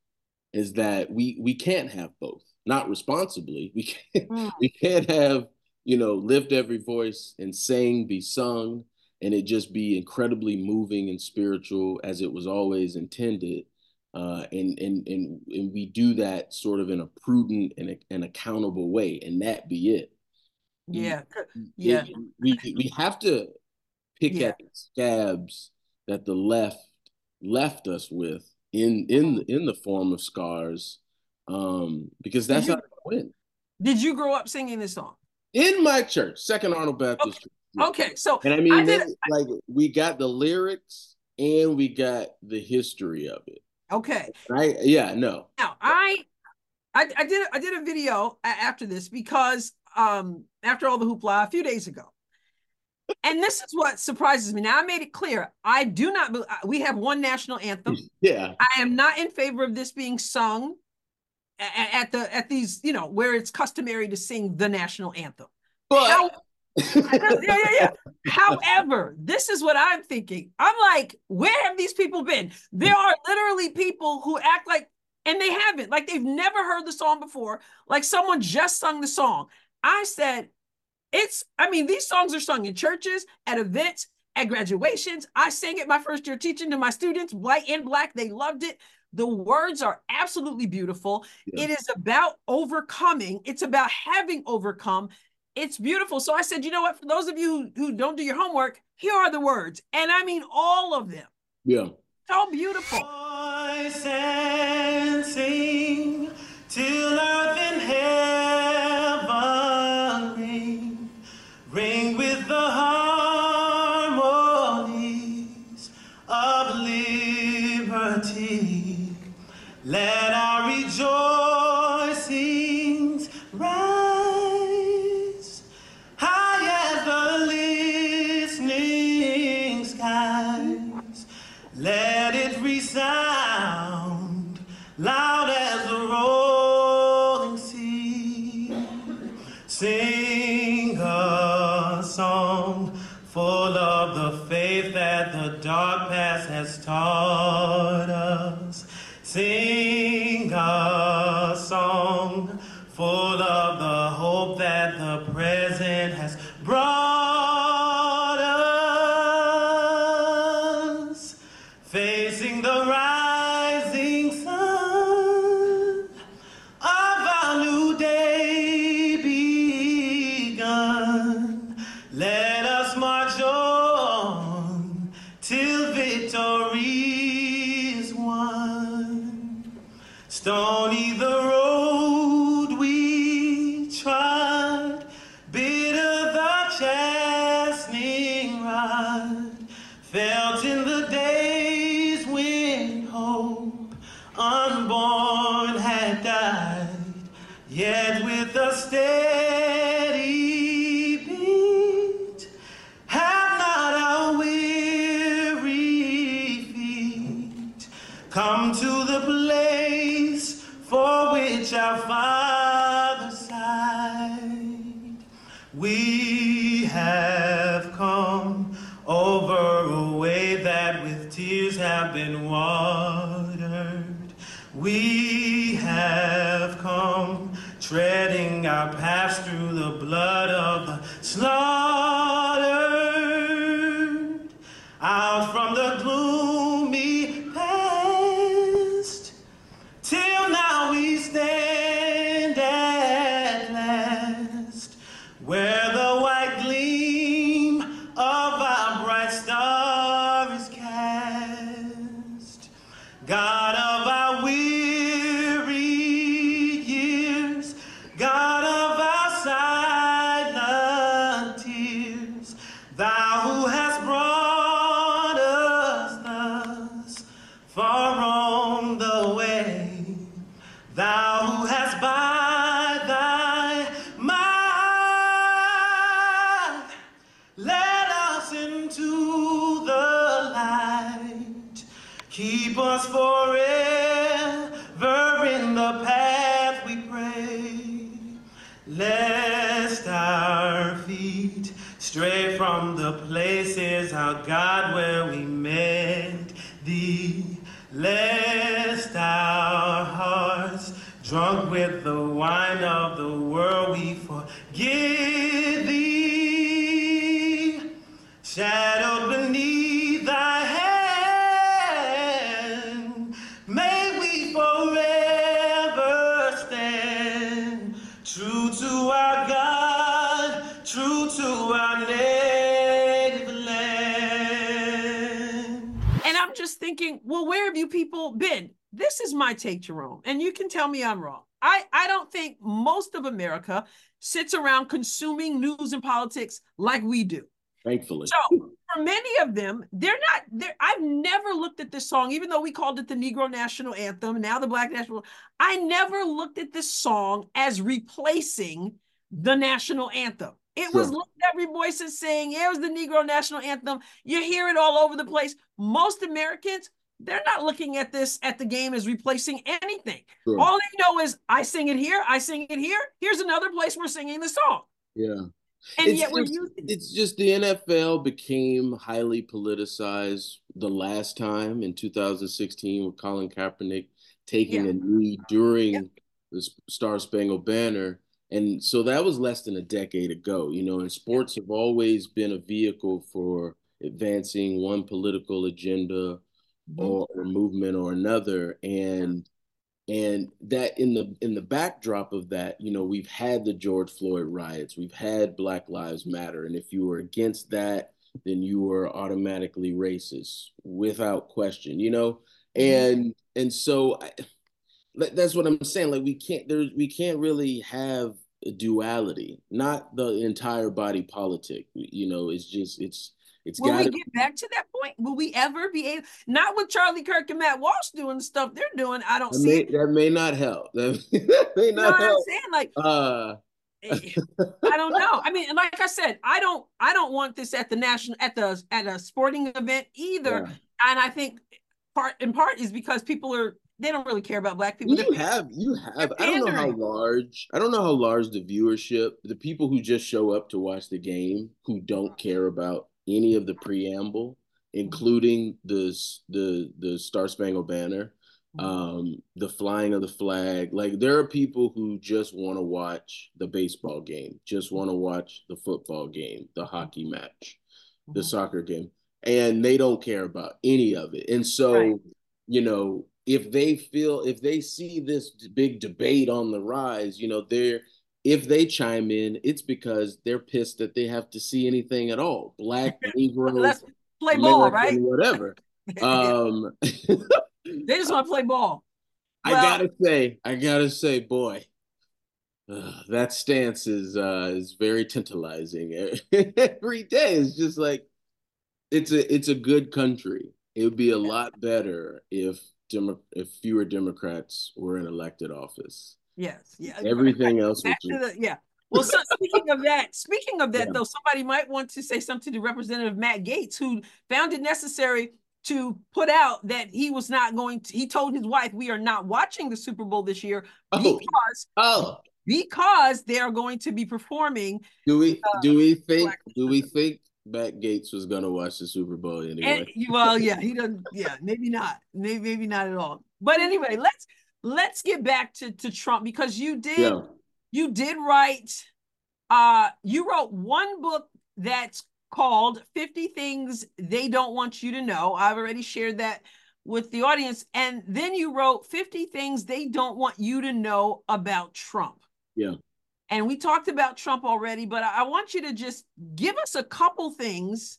Speaker 2: is that we, we can't have both, not responsibly. We can't, mm. we can't have, you know, lift every voice and sing, be sung and it just be incredibly moving and spiritual as it was always intended. Uh, and, and and and we do that sort of in a prudent and, and accountable way, and that be it.
Speaker 1: Yeah, yeah.
Speaker 2: we we have to pick yeah. at the scabs that the left left us with in in in the form of scars, um, because that's you, how it went.
Speaker 1: Did you grow up singing this song?
Speaker 2: In my church, Second Arnold Baptist.
Speaker 1: Okay, okay. so
Speaker 2: and I mean, I did, like we got the lyrics and we got the history of it.
Speaker 1: Okay.
Speaker 2: Right? Yeah. No.
Speaker 1: Now I, I, I did I did a video after this because um after all the hoopla a few days ago, and this is what surprises me. Now I made it clear I do not. We have one national anthem. *laughs*
Speaker 2: Yeah.
Speaker 1: I am not in favor of this being sung at, at the at these you know where it's customary to sing the national anthem.
Speaker 2: But. *laughs*
Speaker 1: yeah, yeah, yeah. However, this is what I'm thinking. I'm like, where have these people been? There are literally people who act like, and they haven't, like they've never heard the song before, like someone just sung the song. I said, it's, I mean, these songs are sung in churches, at events, at graduations. I sang it my first year teaching to my students, white and black. They loved it. The words are absolutely beautiful. Yeah. It is about overcoming, it's about having overcome. It's beautiful. So I said, you know what? For those of you who, who don't do your homework, here are the words. And I mean all of them.
Speaker 2: Yeah.
Speaker 1: So beautiful.
Speaker 3: Past Stony the road
Speaker 1: take, Jerome, and you can tell me I'm wrong. I, I don't think most of America sits around consuming news and politics like we do.
Speaker 2: Thankfully.
Speaker 1: So for many of them, they're not there. I've never looked at this song, even though we called it the Negro National Anthem, now the Black National. I never looked at this song as replacing the national anthem. It sure. was every voice is saying, it was the Negro National Anthem. You hear it all over the place. Most Americans, they're not looking at this at the game as replacing anything. Sure. All they know is I sing it here, I sing it here. Here's another place we're singing the song.
Speaker 2: Yeah.
Speaker 1: And
Speaker 2: it's
Speaker 1: yet
Speaker 2: we're just, using it's just the NFL became highly politicized the last time in 2016 with Colin Kaepernick taking yeah. a knee during yeah. the Star Spangled Banner. And so that was less than a decade ago, you know, and sports have always been a vehicle for advancing one political agenda mm-hmm. or, or movement or another. And and that in the in the backdrop of that you know we've had the george floyd riots we've had black lives matter and if you were against that then you were automatically racist without question you know mm-hmm. and and so I, that's what i'm saying like we can't there we can't really have a duality not the entire body politic you know it's just it's it's
Speaker 1: Will
Speaker 2: we
Speaker 1: get back to that point? Will we ever be able? Not with Charlie Kirk and Matt Walsh doing the stuff they're doing. I don't
Speaker 2: that
Speaker 1: see
Speaker 2: may,
Speaker 1: it.
Speaker 2: That may not help. That, *laughs* that may not
Speaker 1: you
Speaker 2: know help.
Speaker 1: I'm saying? Like, uh, I don't know. I mean, like I said, I don't. I don't want this at the national at the at a sporting event either. Yeah. And I think part in part is because people are they don't really care about black people.
Speaker 2: You have you have I don't know how large I don't know how large the viewership, the people who just show up to watch the game who don't care about any of the preamble, including the the the Star Spangled Banner, mm-hmm. um, the flying of the flag. Like there are people who just want to watch the baseball game, just want to watch the football game, the hockey match, the mm-hmm. soccer game, and they don't care about any of it. And so, right. you know, if they feel if they see this big debate on the rise, you know, they're if they chime in, it's because they're pissed that they have to see anything at all. Black, *laughs* Negro,
Speaker 1: Let's play ball, American,
Speaker 2: right? Whatever. *laughs* um, *laughs*
Speaker 1: they just want to play ball.
Speaker 2: Well, I gotta say, I gotta say, boy, uh, that stance is uh, is very tantalizing. Every day is just like it's a it's a good country. It would be a lot better if Demo- if fewer Democrats were in elected office.
Speaker 1: Yes. Yeah.
Speaker 2: Everything back, else. Back
Speaker 1: the, yeah. Well, so speaking of that, speaking of that, yeah. though, somebody might want to say something to Representative Matt Gaetz, who found it necessary to put out that he was not going to. He told his wife, "We are not watching the Super Bowl this year oh. because
Speaker 2: oh.
Speaker 1: because they are going to be performing."
Speaker 2: Do we uh, do we think do we think Matt Gaetz was going to watch the Super Bowl anyway?
Speaker 1: And, well, yeah, he doesn't. Yeah, maybe not. Maybe maybe not at all. But anyway, let's let's get back to, to Trump because you did yeah. you did write uh you wrote one book that's called 50 Things They Don't Want You to Know. I've already shared that with the audience. And then you wrote 50 Things They Don't Want You to Know About Trump.
Speaker 2: Yeah.
Speaker 1: And we talked about Trump already, but I want you to just give us a couple things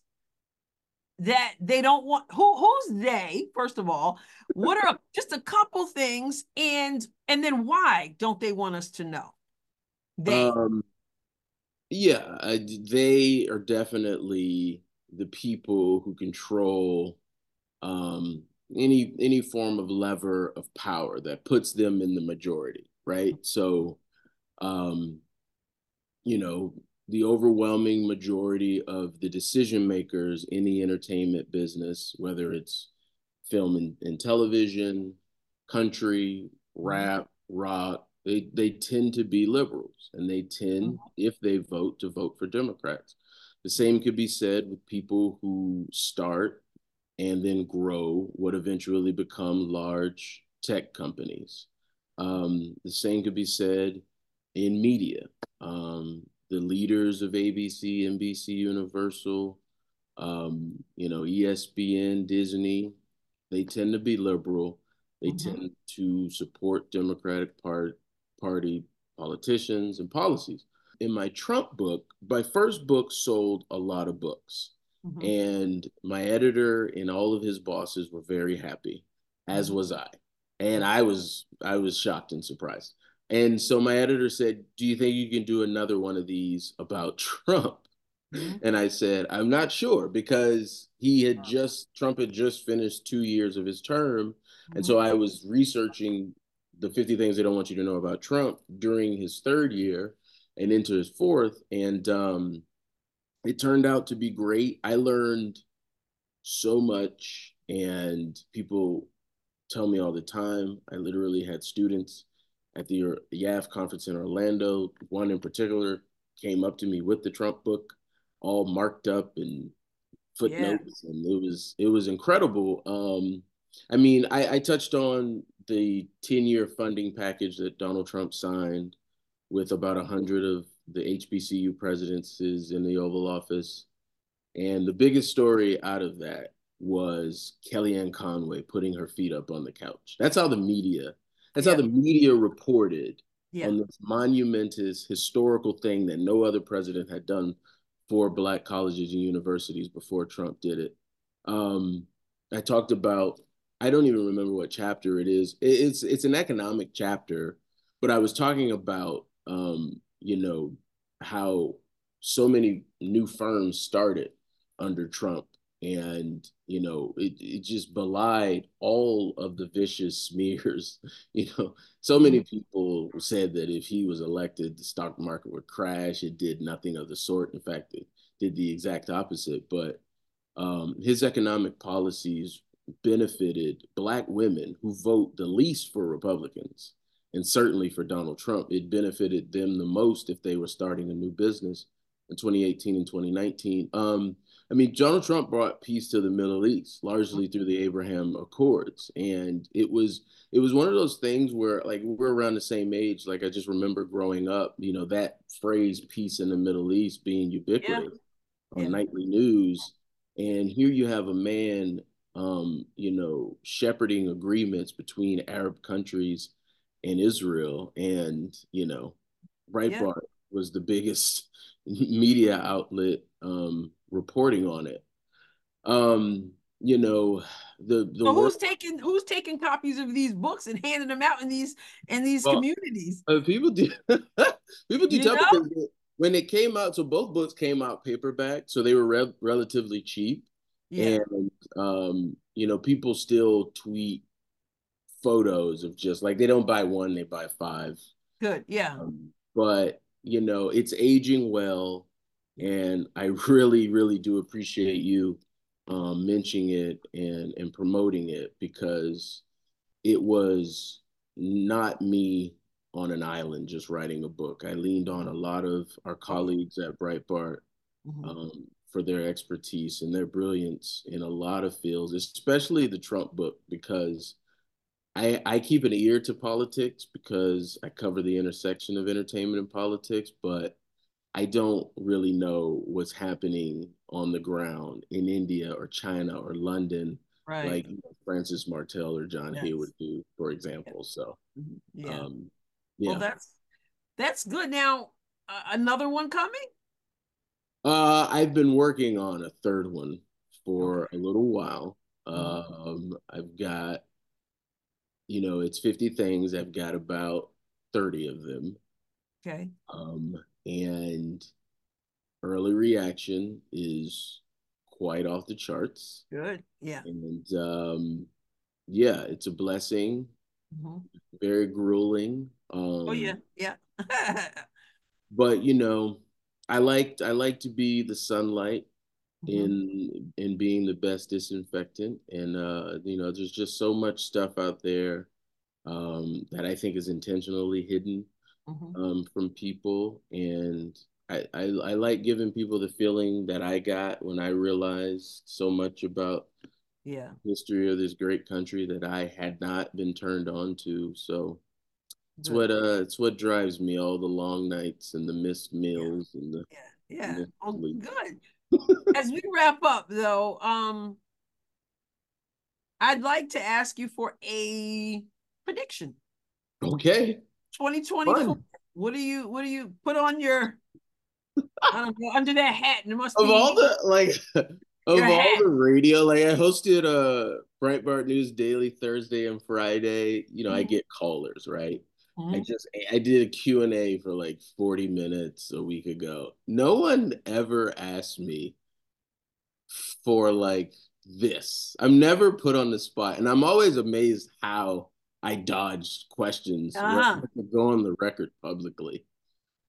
Speaker 1: that they don't want who who's they first of all? What are *laughs* just a couple things and and then why don't they want us to know?
Speaker 2: They um yeah they are definitely the people who control um any any form of lever of power that puts them in the majority right? So um you know the overwhelming majority of the decision makers in the entertainment business, whether it's film and, and television, country, rap, rock, they, they tend to be liberals and they tend, mm-hmm. if they vote, to vote for Democrats. The same could be said with people who start and then grow what eventually become large tech companies. Um, the same could be said in media. Um, the leaders of ABC, NBC, Universal, um, you know, ESPN, Disney, they tend to be liberal. They mm-hmm. tend to support Democratic part, Party politicians and policies. In my Trump book, my first book sold a lot of books. Mm-hmm. And my editor and all of his bosses were very happy, as mm-hmm. was I. And I was I was shocked and surprised. And so my editor said, "Do you think you can do another one of these about Trump?" Mm-hmm. And I said, "I'm not sure because he had just Trump had just finished 2 years of his term, mm-hmm. and so I was researching the 50 things they don't want you to know about Trump during his third year and into his fourth and um it turned out to be great. I learned so much, and people tell me all the time. I literally had students at the YAF conference in Orlando. One in particular came up to me with the Trump book, all marked up and footnotes, yeah. and it was it was incredible. Um, I mean, I, I touched on the ten year funding package that Donald Trump signed with about a hundred of the HBCU presidents is in the Oval Office. And the biggest story out of that was Kellyanne Conway putting her feet up on the couch. That's how the media, that's yeah. how the media reported yeah. on this monumentous historical thing that no other president had done for black colleges and universities before Trump did it. Um, I talked about, I don't even remember what chapter it is. It's it's an economic chapter, but I was talking about um, you know, how so many new firms started under Trump. And, you know, it, it just belied all of the vicious *laughs* smears. You know, so many mm-hmm. people said that if he was elected, the stock market would crash. It did nothing of the sort. In fact, it did the exact opposite. But um, his economic policies benefited Black women who vote the least for Republicans and certainly for Donald Trump, it benefited them the most if they were starting a new business in 2018 and 2019. Um, I mean, Donald Trump brought peace to the Middle East largely through the Abraham Accords, and it was it was one of those things where like we're around the same age. Like I just remember growing up, you know, that phrase "peace in the Middle East" being ubiquitous yeah. on yeah. nightly news, and here you have a man, um, you know, shepherding agreements between Arab countries and Israel, and you know, Breitbart yeah. was the biggest *laughs* media outlet um, reporting on it. Um, you know, the the
Speaker 1: so who's work- taking who's taking copies of these books and handing them out in these in these well, communities?
Speaker 2: Uh, people do *laughs* people do tell me when it came out. So both books came out paperback, so they were re- relatively cheap. Yeah. And um, you know, people still tweet photos of just like they don't buy one, they buy five.
Speaker 1: Good, yeah. Um,
Speaker 2: but you know, it's aging well, and I really, really do appreciate you um, mentioning it and and promoting it because it was not me on an island just writing a book. I leaned on a lot of our colleagues at Breitbart mm-hmm. um, for their expertise and their brilliance in a lot of fields, especially the Trump book, because I, I keep an ear to politics because I cover the intersection of entertainment and politics, but I don't really know what's happening on the ground in India or China or London, right. like Frances Martel or John yes. Hayward do, for example. So,
Speaker 1: mm-hmm. yeah. Um, yeah. Well, that's that's good. Now, uh, another one coming?
Speaker 2: Uh, I've been working on a third one for okay. a little while. Mm-hmm. Um, I've got you know, it's 50 things. I've got about 30 of them.
Speaker 1: Okay.
Speaker 2: Um, and early reaction is quite off the charts.
Speaker 1: Good. Yeah.
Speaker 2: And um, yeah, it's a blessing. Mm-hmm. Very grueling. Um,
Speaker 1: oh yeah, yeah. *laughs*
Speaker 2: but you know, I liked I like to be the sunlight mm-hmm. in in being the best disinfectant and uh you know there's just so much stuff out there um that i think is intentionally hidden mm-hmm. um from people and I, I i like giving people the feeling that i got when i realized so much about
Speaker 1: yeah
Speaker 2: history of this great country that i had not been turned on to so it's what uh it's what drives me all the long nights and the missed meals
Speaker 1: yeah.
Speaker 2: and the
Speaker 1: yeah yeah oh, good *laughs* as we wrap up, though, um, I'd like to ask you for a prediction.
Speaker 2: Okay.
Speaker 1: 2024. What do you what do you put on your I don't know under that hat? And it must
Speaker 2: of
Speaker 1: be
Speaker 2: all the like *laughs* of all the radio, like I hosted a Breitbart News Daily Thursday and Friday. You know, mm-hmm. I get callers, right? Mm-hmm. I just I did a Q&A for like 40 minutes a week ago. No one ever asked me for like this. I'm never put on the spot and I'm always amazed how I dodged questions. Uh-huh. Go on the record publicly.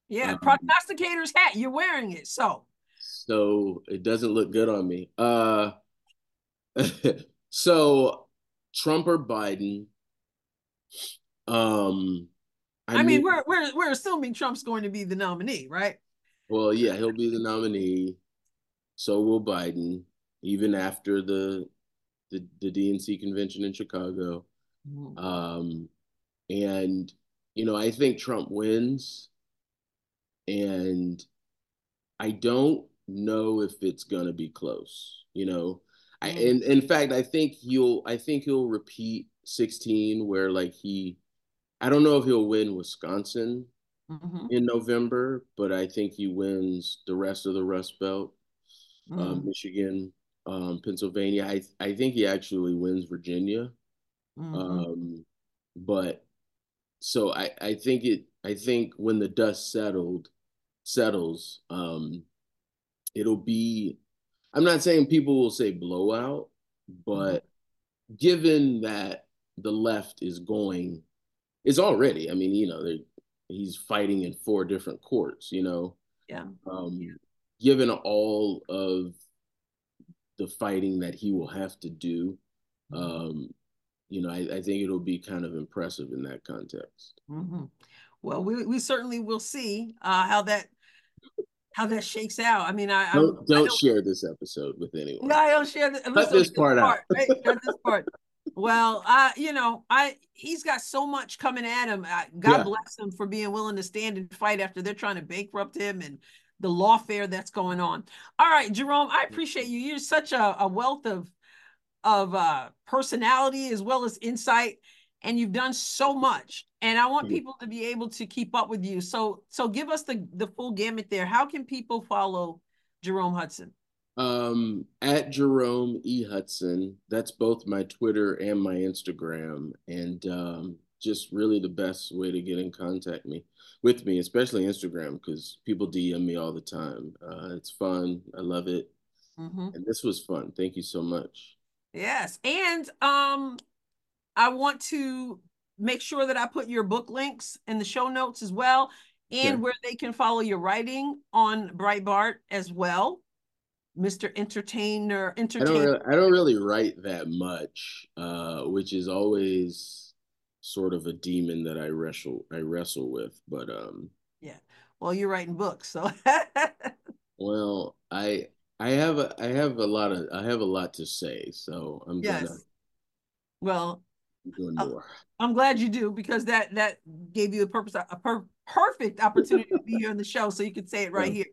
Speaker 1: Yeah, um, prognosticator's hat. You're wearing it, so.
Speaker 2: So it doesn't look good on me. Uh, *laughs* so Trump or Biden? Um,
Speaker 1: I, I mean, we're we're we're assuming Trump's going to be the nominee, right?
Speaker 2: Well, yeah, he'll be the nominee. So will Biden, even after the the, the DNC convention in Chicago. Mm-hmm. Um, and you know, I think Trump wins, and I don't know if it's gonna be close. You know, I mm-hmm. and in fact, I think he'll I think he'll repeat 16 where like he I don't know if he'll win Wisconsin mm-hmm. in November, but I think he wins the rest of the Rust Belt, mm-hmm. um, Michigan, um, Pennsylvania. I I think he actually wins Virginia. Mm-hmm. Um, but so I I think it I think when the dust settled settles, um, it'll be. I'm not saying people will say blowout, but mm-hmm. given that the left is going, is already. I mean, you know, he's fighting in four different courts. You know,
Speaker 1: yeah.
Speaker 2: Um, yeah. Given all of the fighting that he will have to do, mm-hmm. um, you know, I, I, think it'll be kind of impressive in that context.
Speaker 1: Mm-hmm. Well, we, we certainly will see uh, how that how that shakes out. I mean, I
Speaker 2: don't, don't, I don't share this episode with anyone.
Speaker 1: No, I don't share the,
Speaker 2: Cut this part, part out. *laughs* Right?
Speaker 1: Cut this part. Well, I, you know, I he's got so much coming at him. God yeah. bless him for being willing to stand and fight after they're trying to bankrupt him and the lawfare that's going on. All right, Jerome, I appreciate you. You're such a, a wealth of of uh, personality as well as insight, and you've done so much. And I want people to be able to keep up with you. So, so give us the the full gamut there. How can people follow Jerome Hudson?
Speaker 2: Um, at Jerome E Hudson. That's both my Twitter and my Instagram, and um, just really the best way to get in contact me with me, especially Instagram, because people DM me all the time. Uh, it's fun. I love it. Mm-hmm. And this was fun. Thank you so much.
Speaker 1: Yes. And um I want to make sure that I put your book links in the show notes as well and where they can follow your writing on Breitbart as well. Mr. Entertainer, entertainer.
Speaker 2: I don't, really, I don't really write that much, uh, which is always sort of a demon that I wrestle I wrestle with. But um,
Speaker 1: yeah, well, you're writing books, so. *laughs*
Speaker 2: well, I I have a I have a lot of I have a lot to say, so I'm yes. gonna.
Speaker 1: Well, doing uh, more. I'm glad you do because that that gave you a purpose a per, perfect opportunity to be here on the show, so you could say it right yeah. here.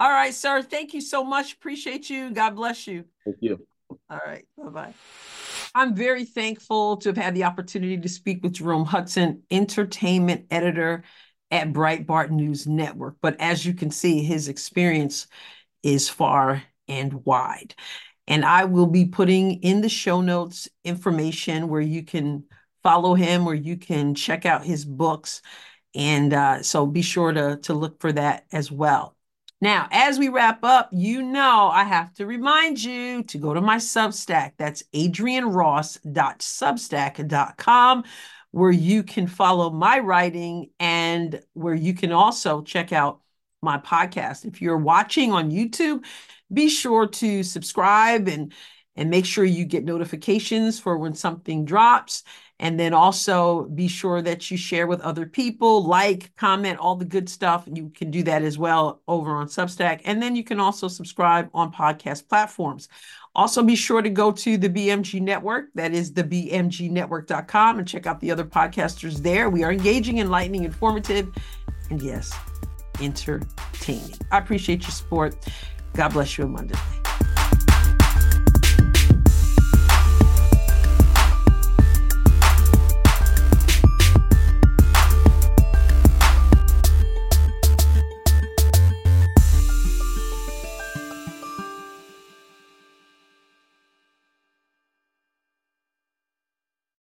Speaker 1: All right, sir. Thank you so much. Appreciate you. God bless you.
Speaker 2: Thank you.
Speaker 1: All right. Bye bye. I'm very thankful to have had the opportunity to speak with Jerome Hudson, entertainment editor at Breitbart News Network. But as you can see, his experience is far and wide. And I will be putting in the show notes information where you can follow him, where you can check out his books. And uh, so be sure to, to look for that as well. Now, as we wrap up, you know I have to remind you to go to my Substack. That's adrienneross.substack.com, where you can follow my writing and where you can also check out my podcast. If you're watching on YouTube, be sure to subscribe and and make sure you get notifications for when something drops. And then also be sure that you share with other people, like, comment, all the good stuff. You can do that as well over on Substack. And then you can also subscribe on podcast platforms. Also, be sure to go to the BMG Network. That is the BMGnetwork.com and check out the other podcasters there. We are engaging, enlightening, informative, and yes, entertaining. I appreciate your support. God bless you abundantly.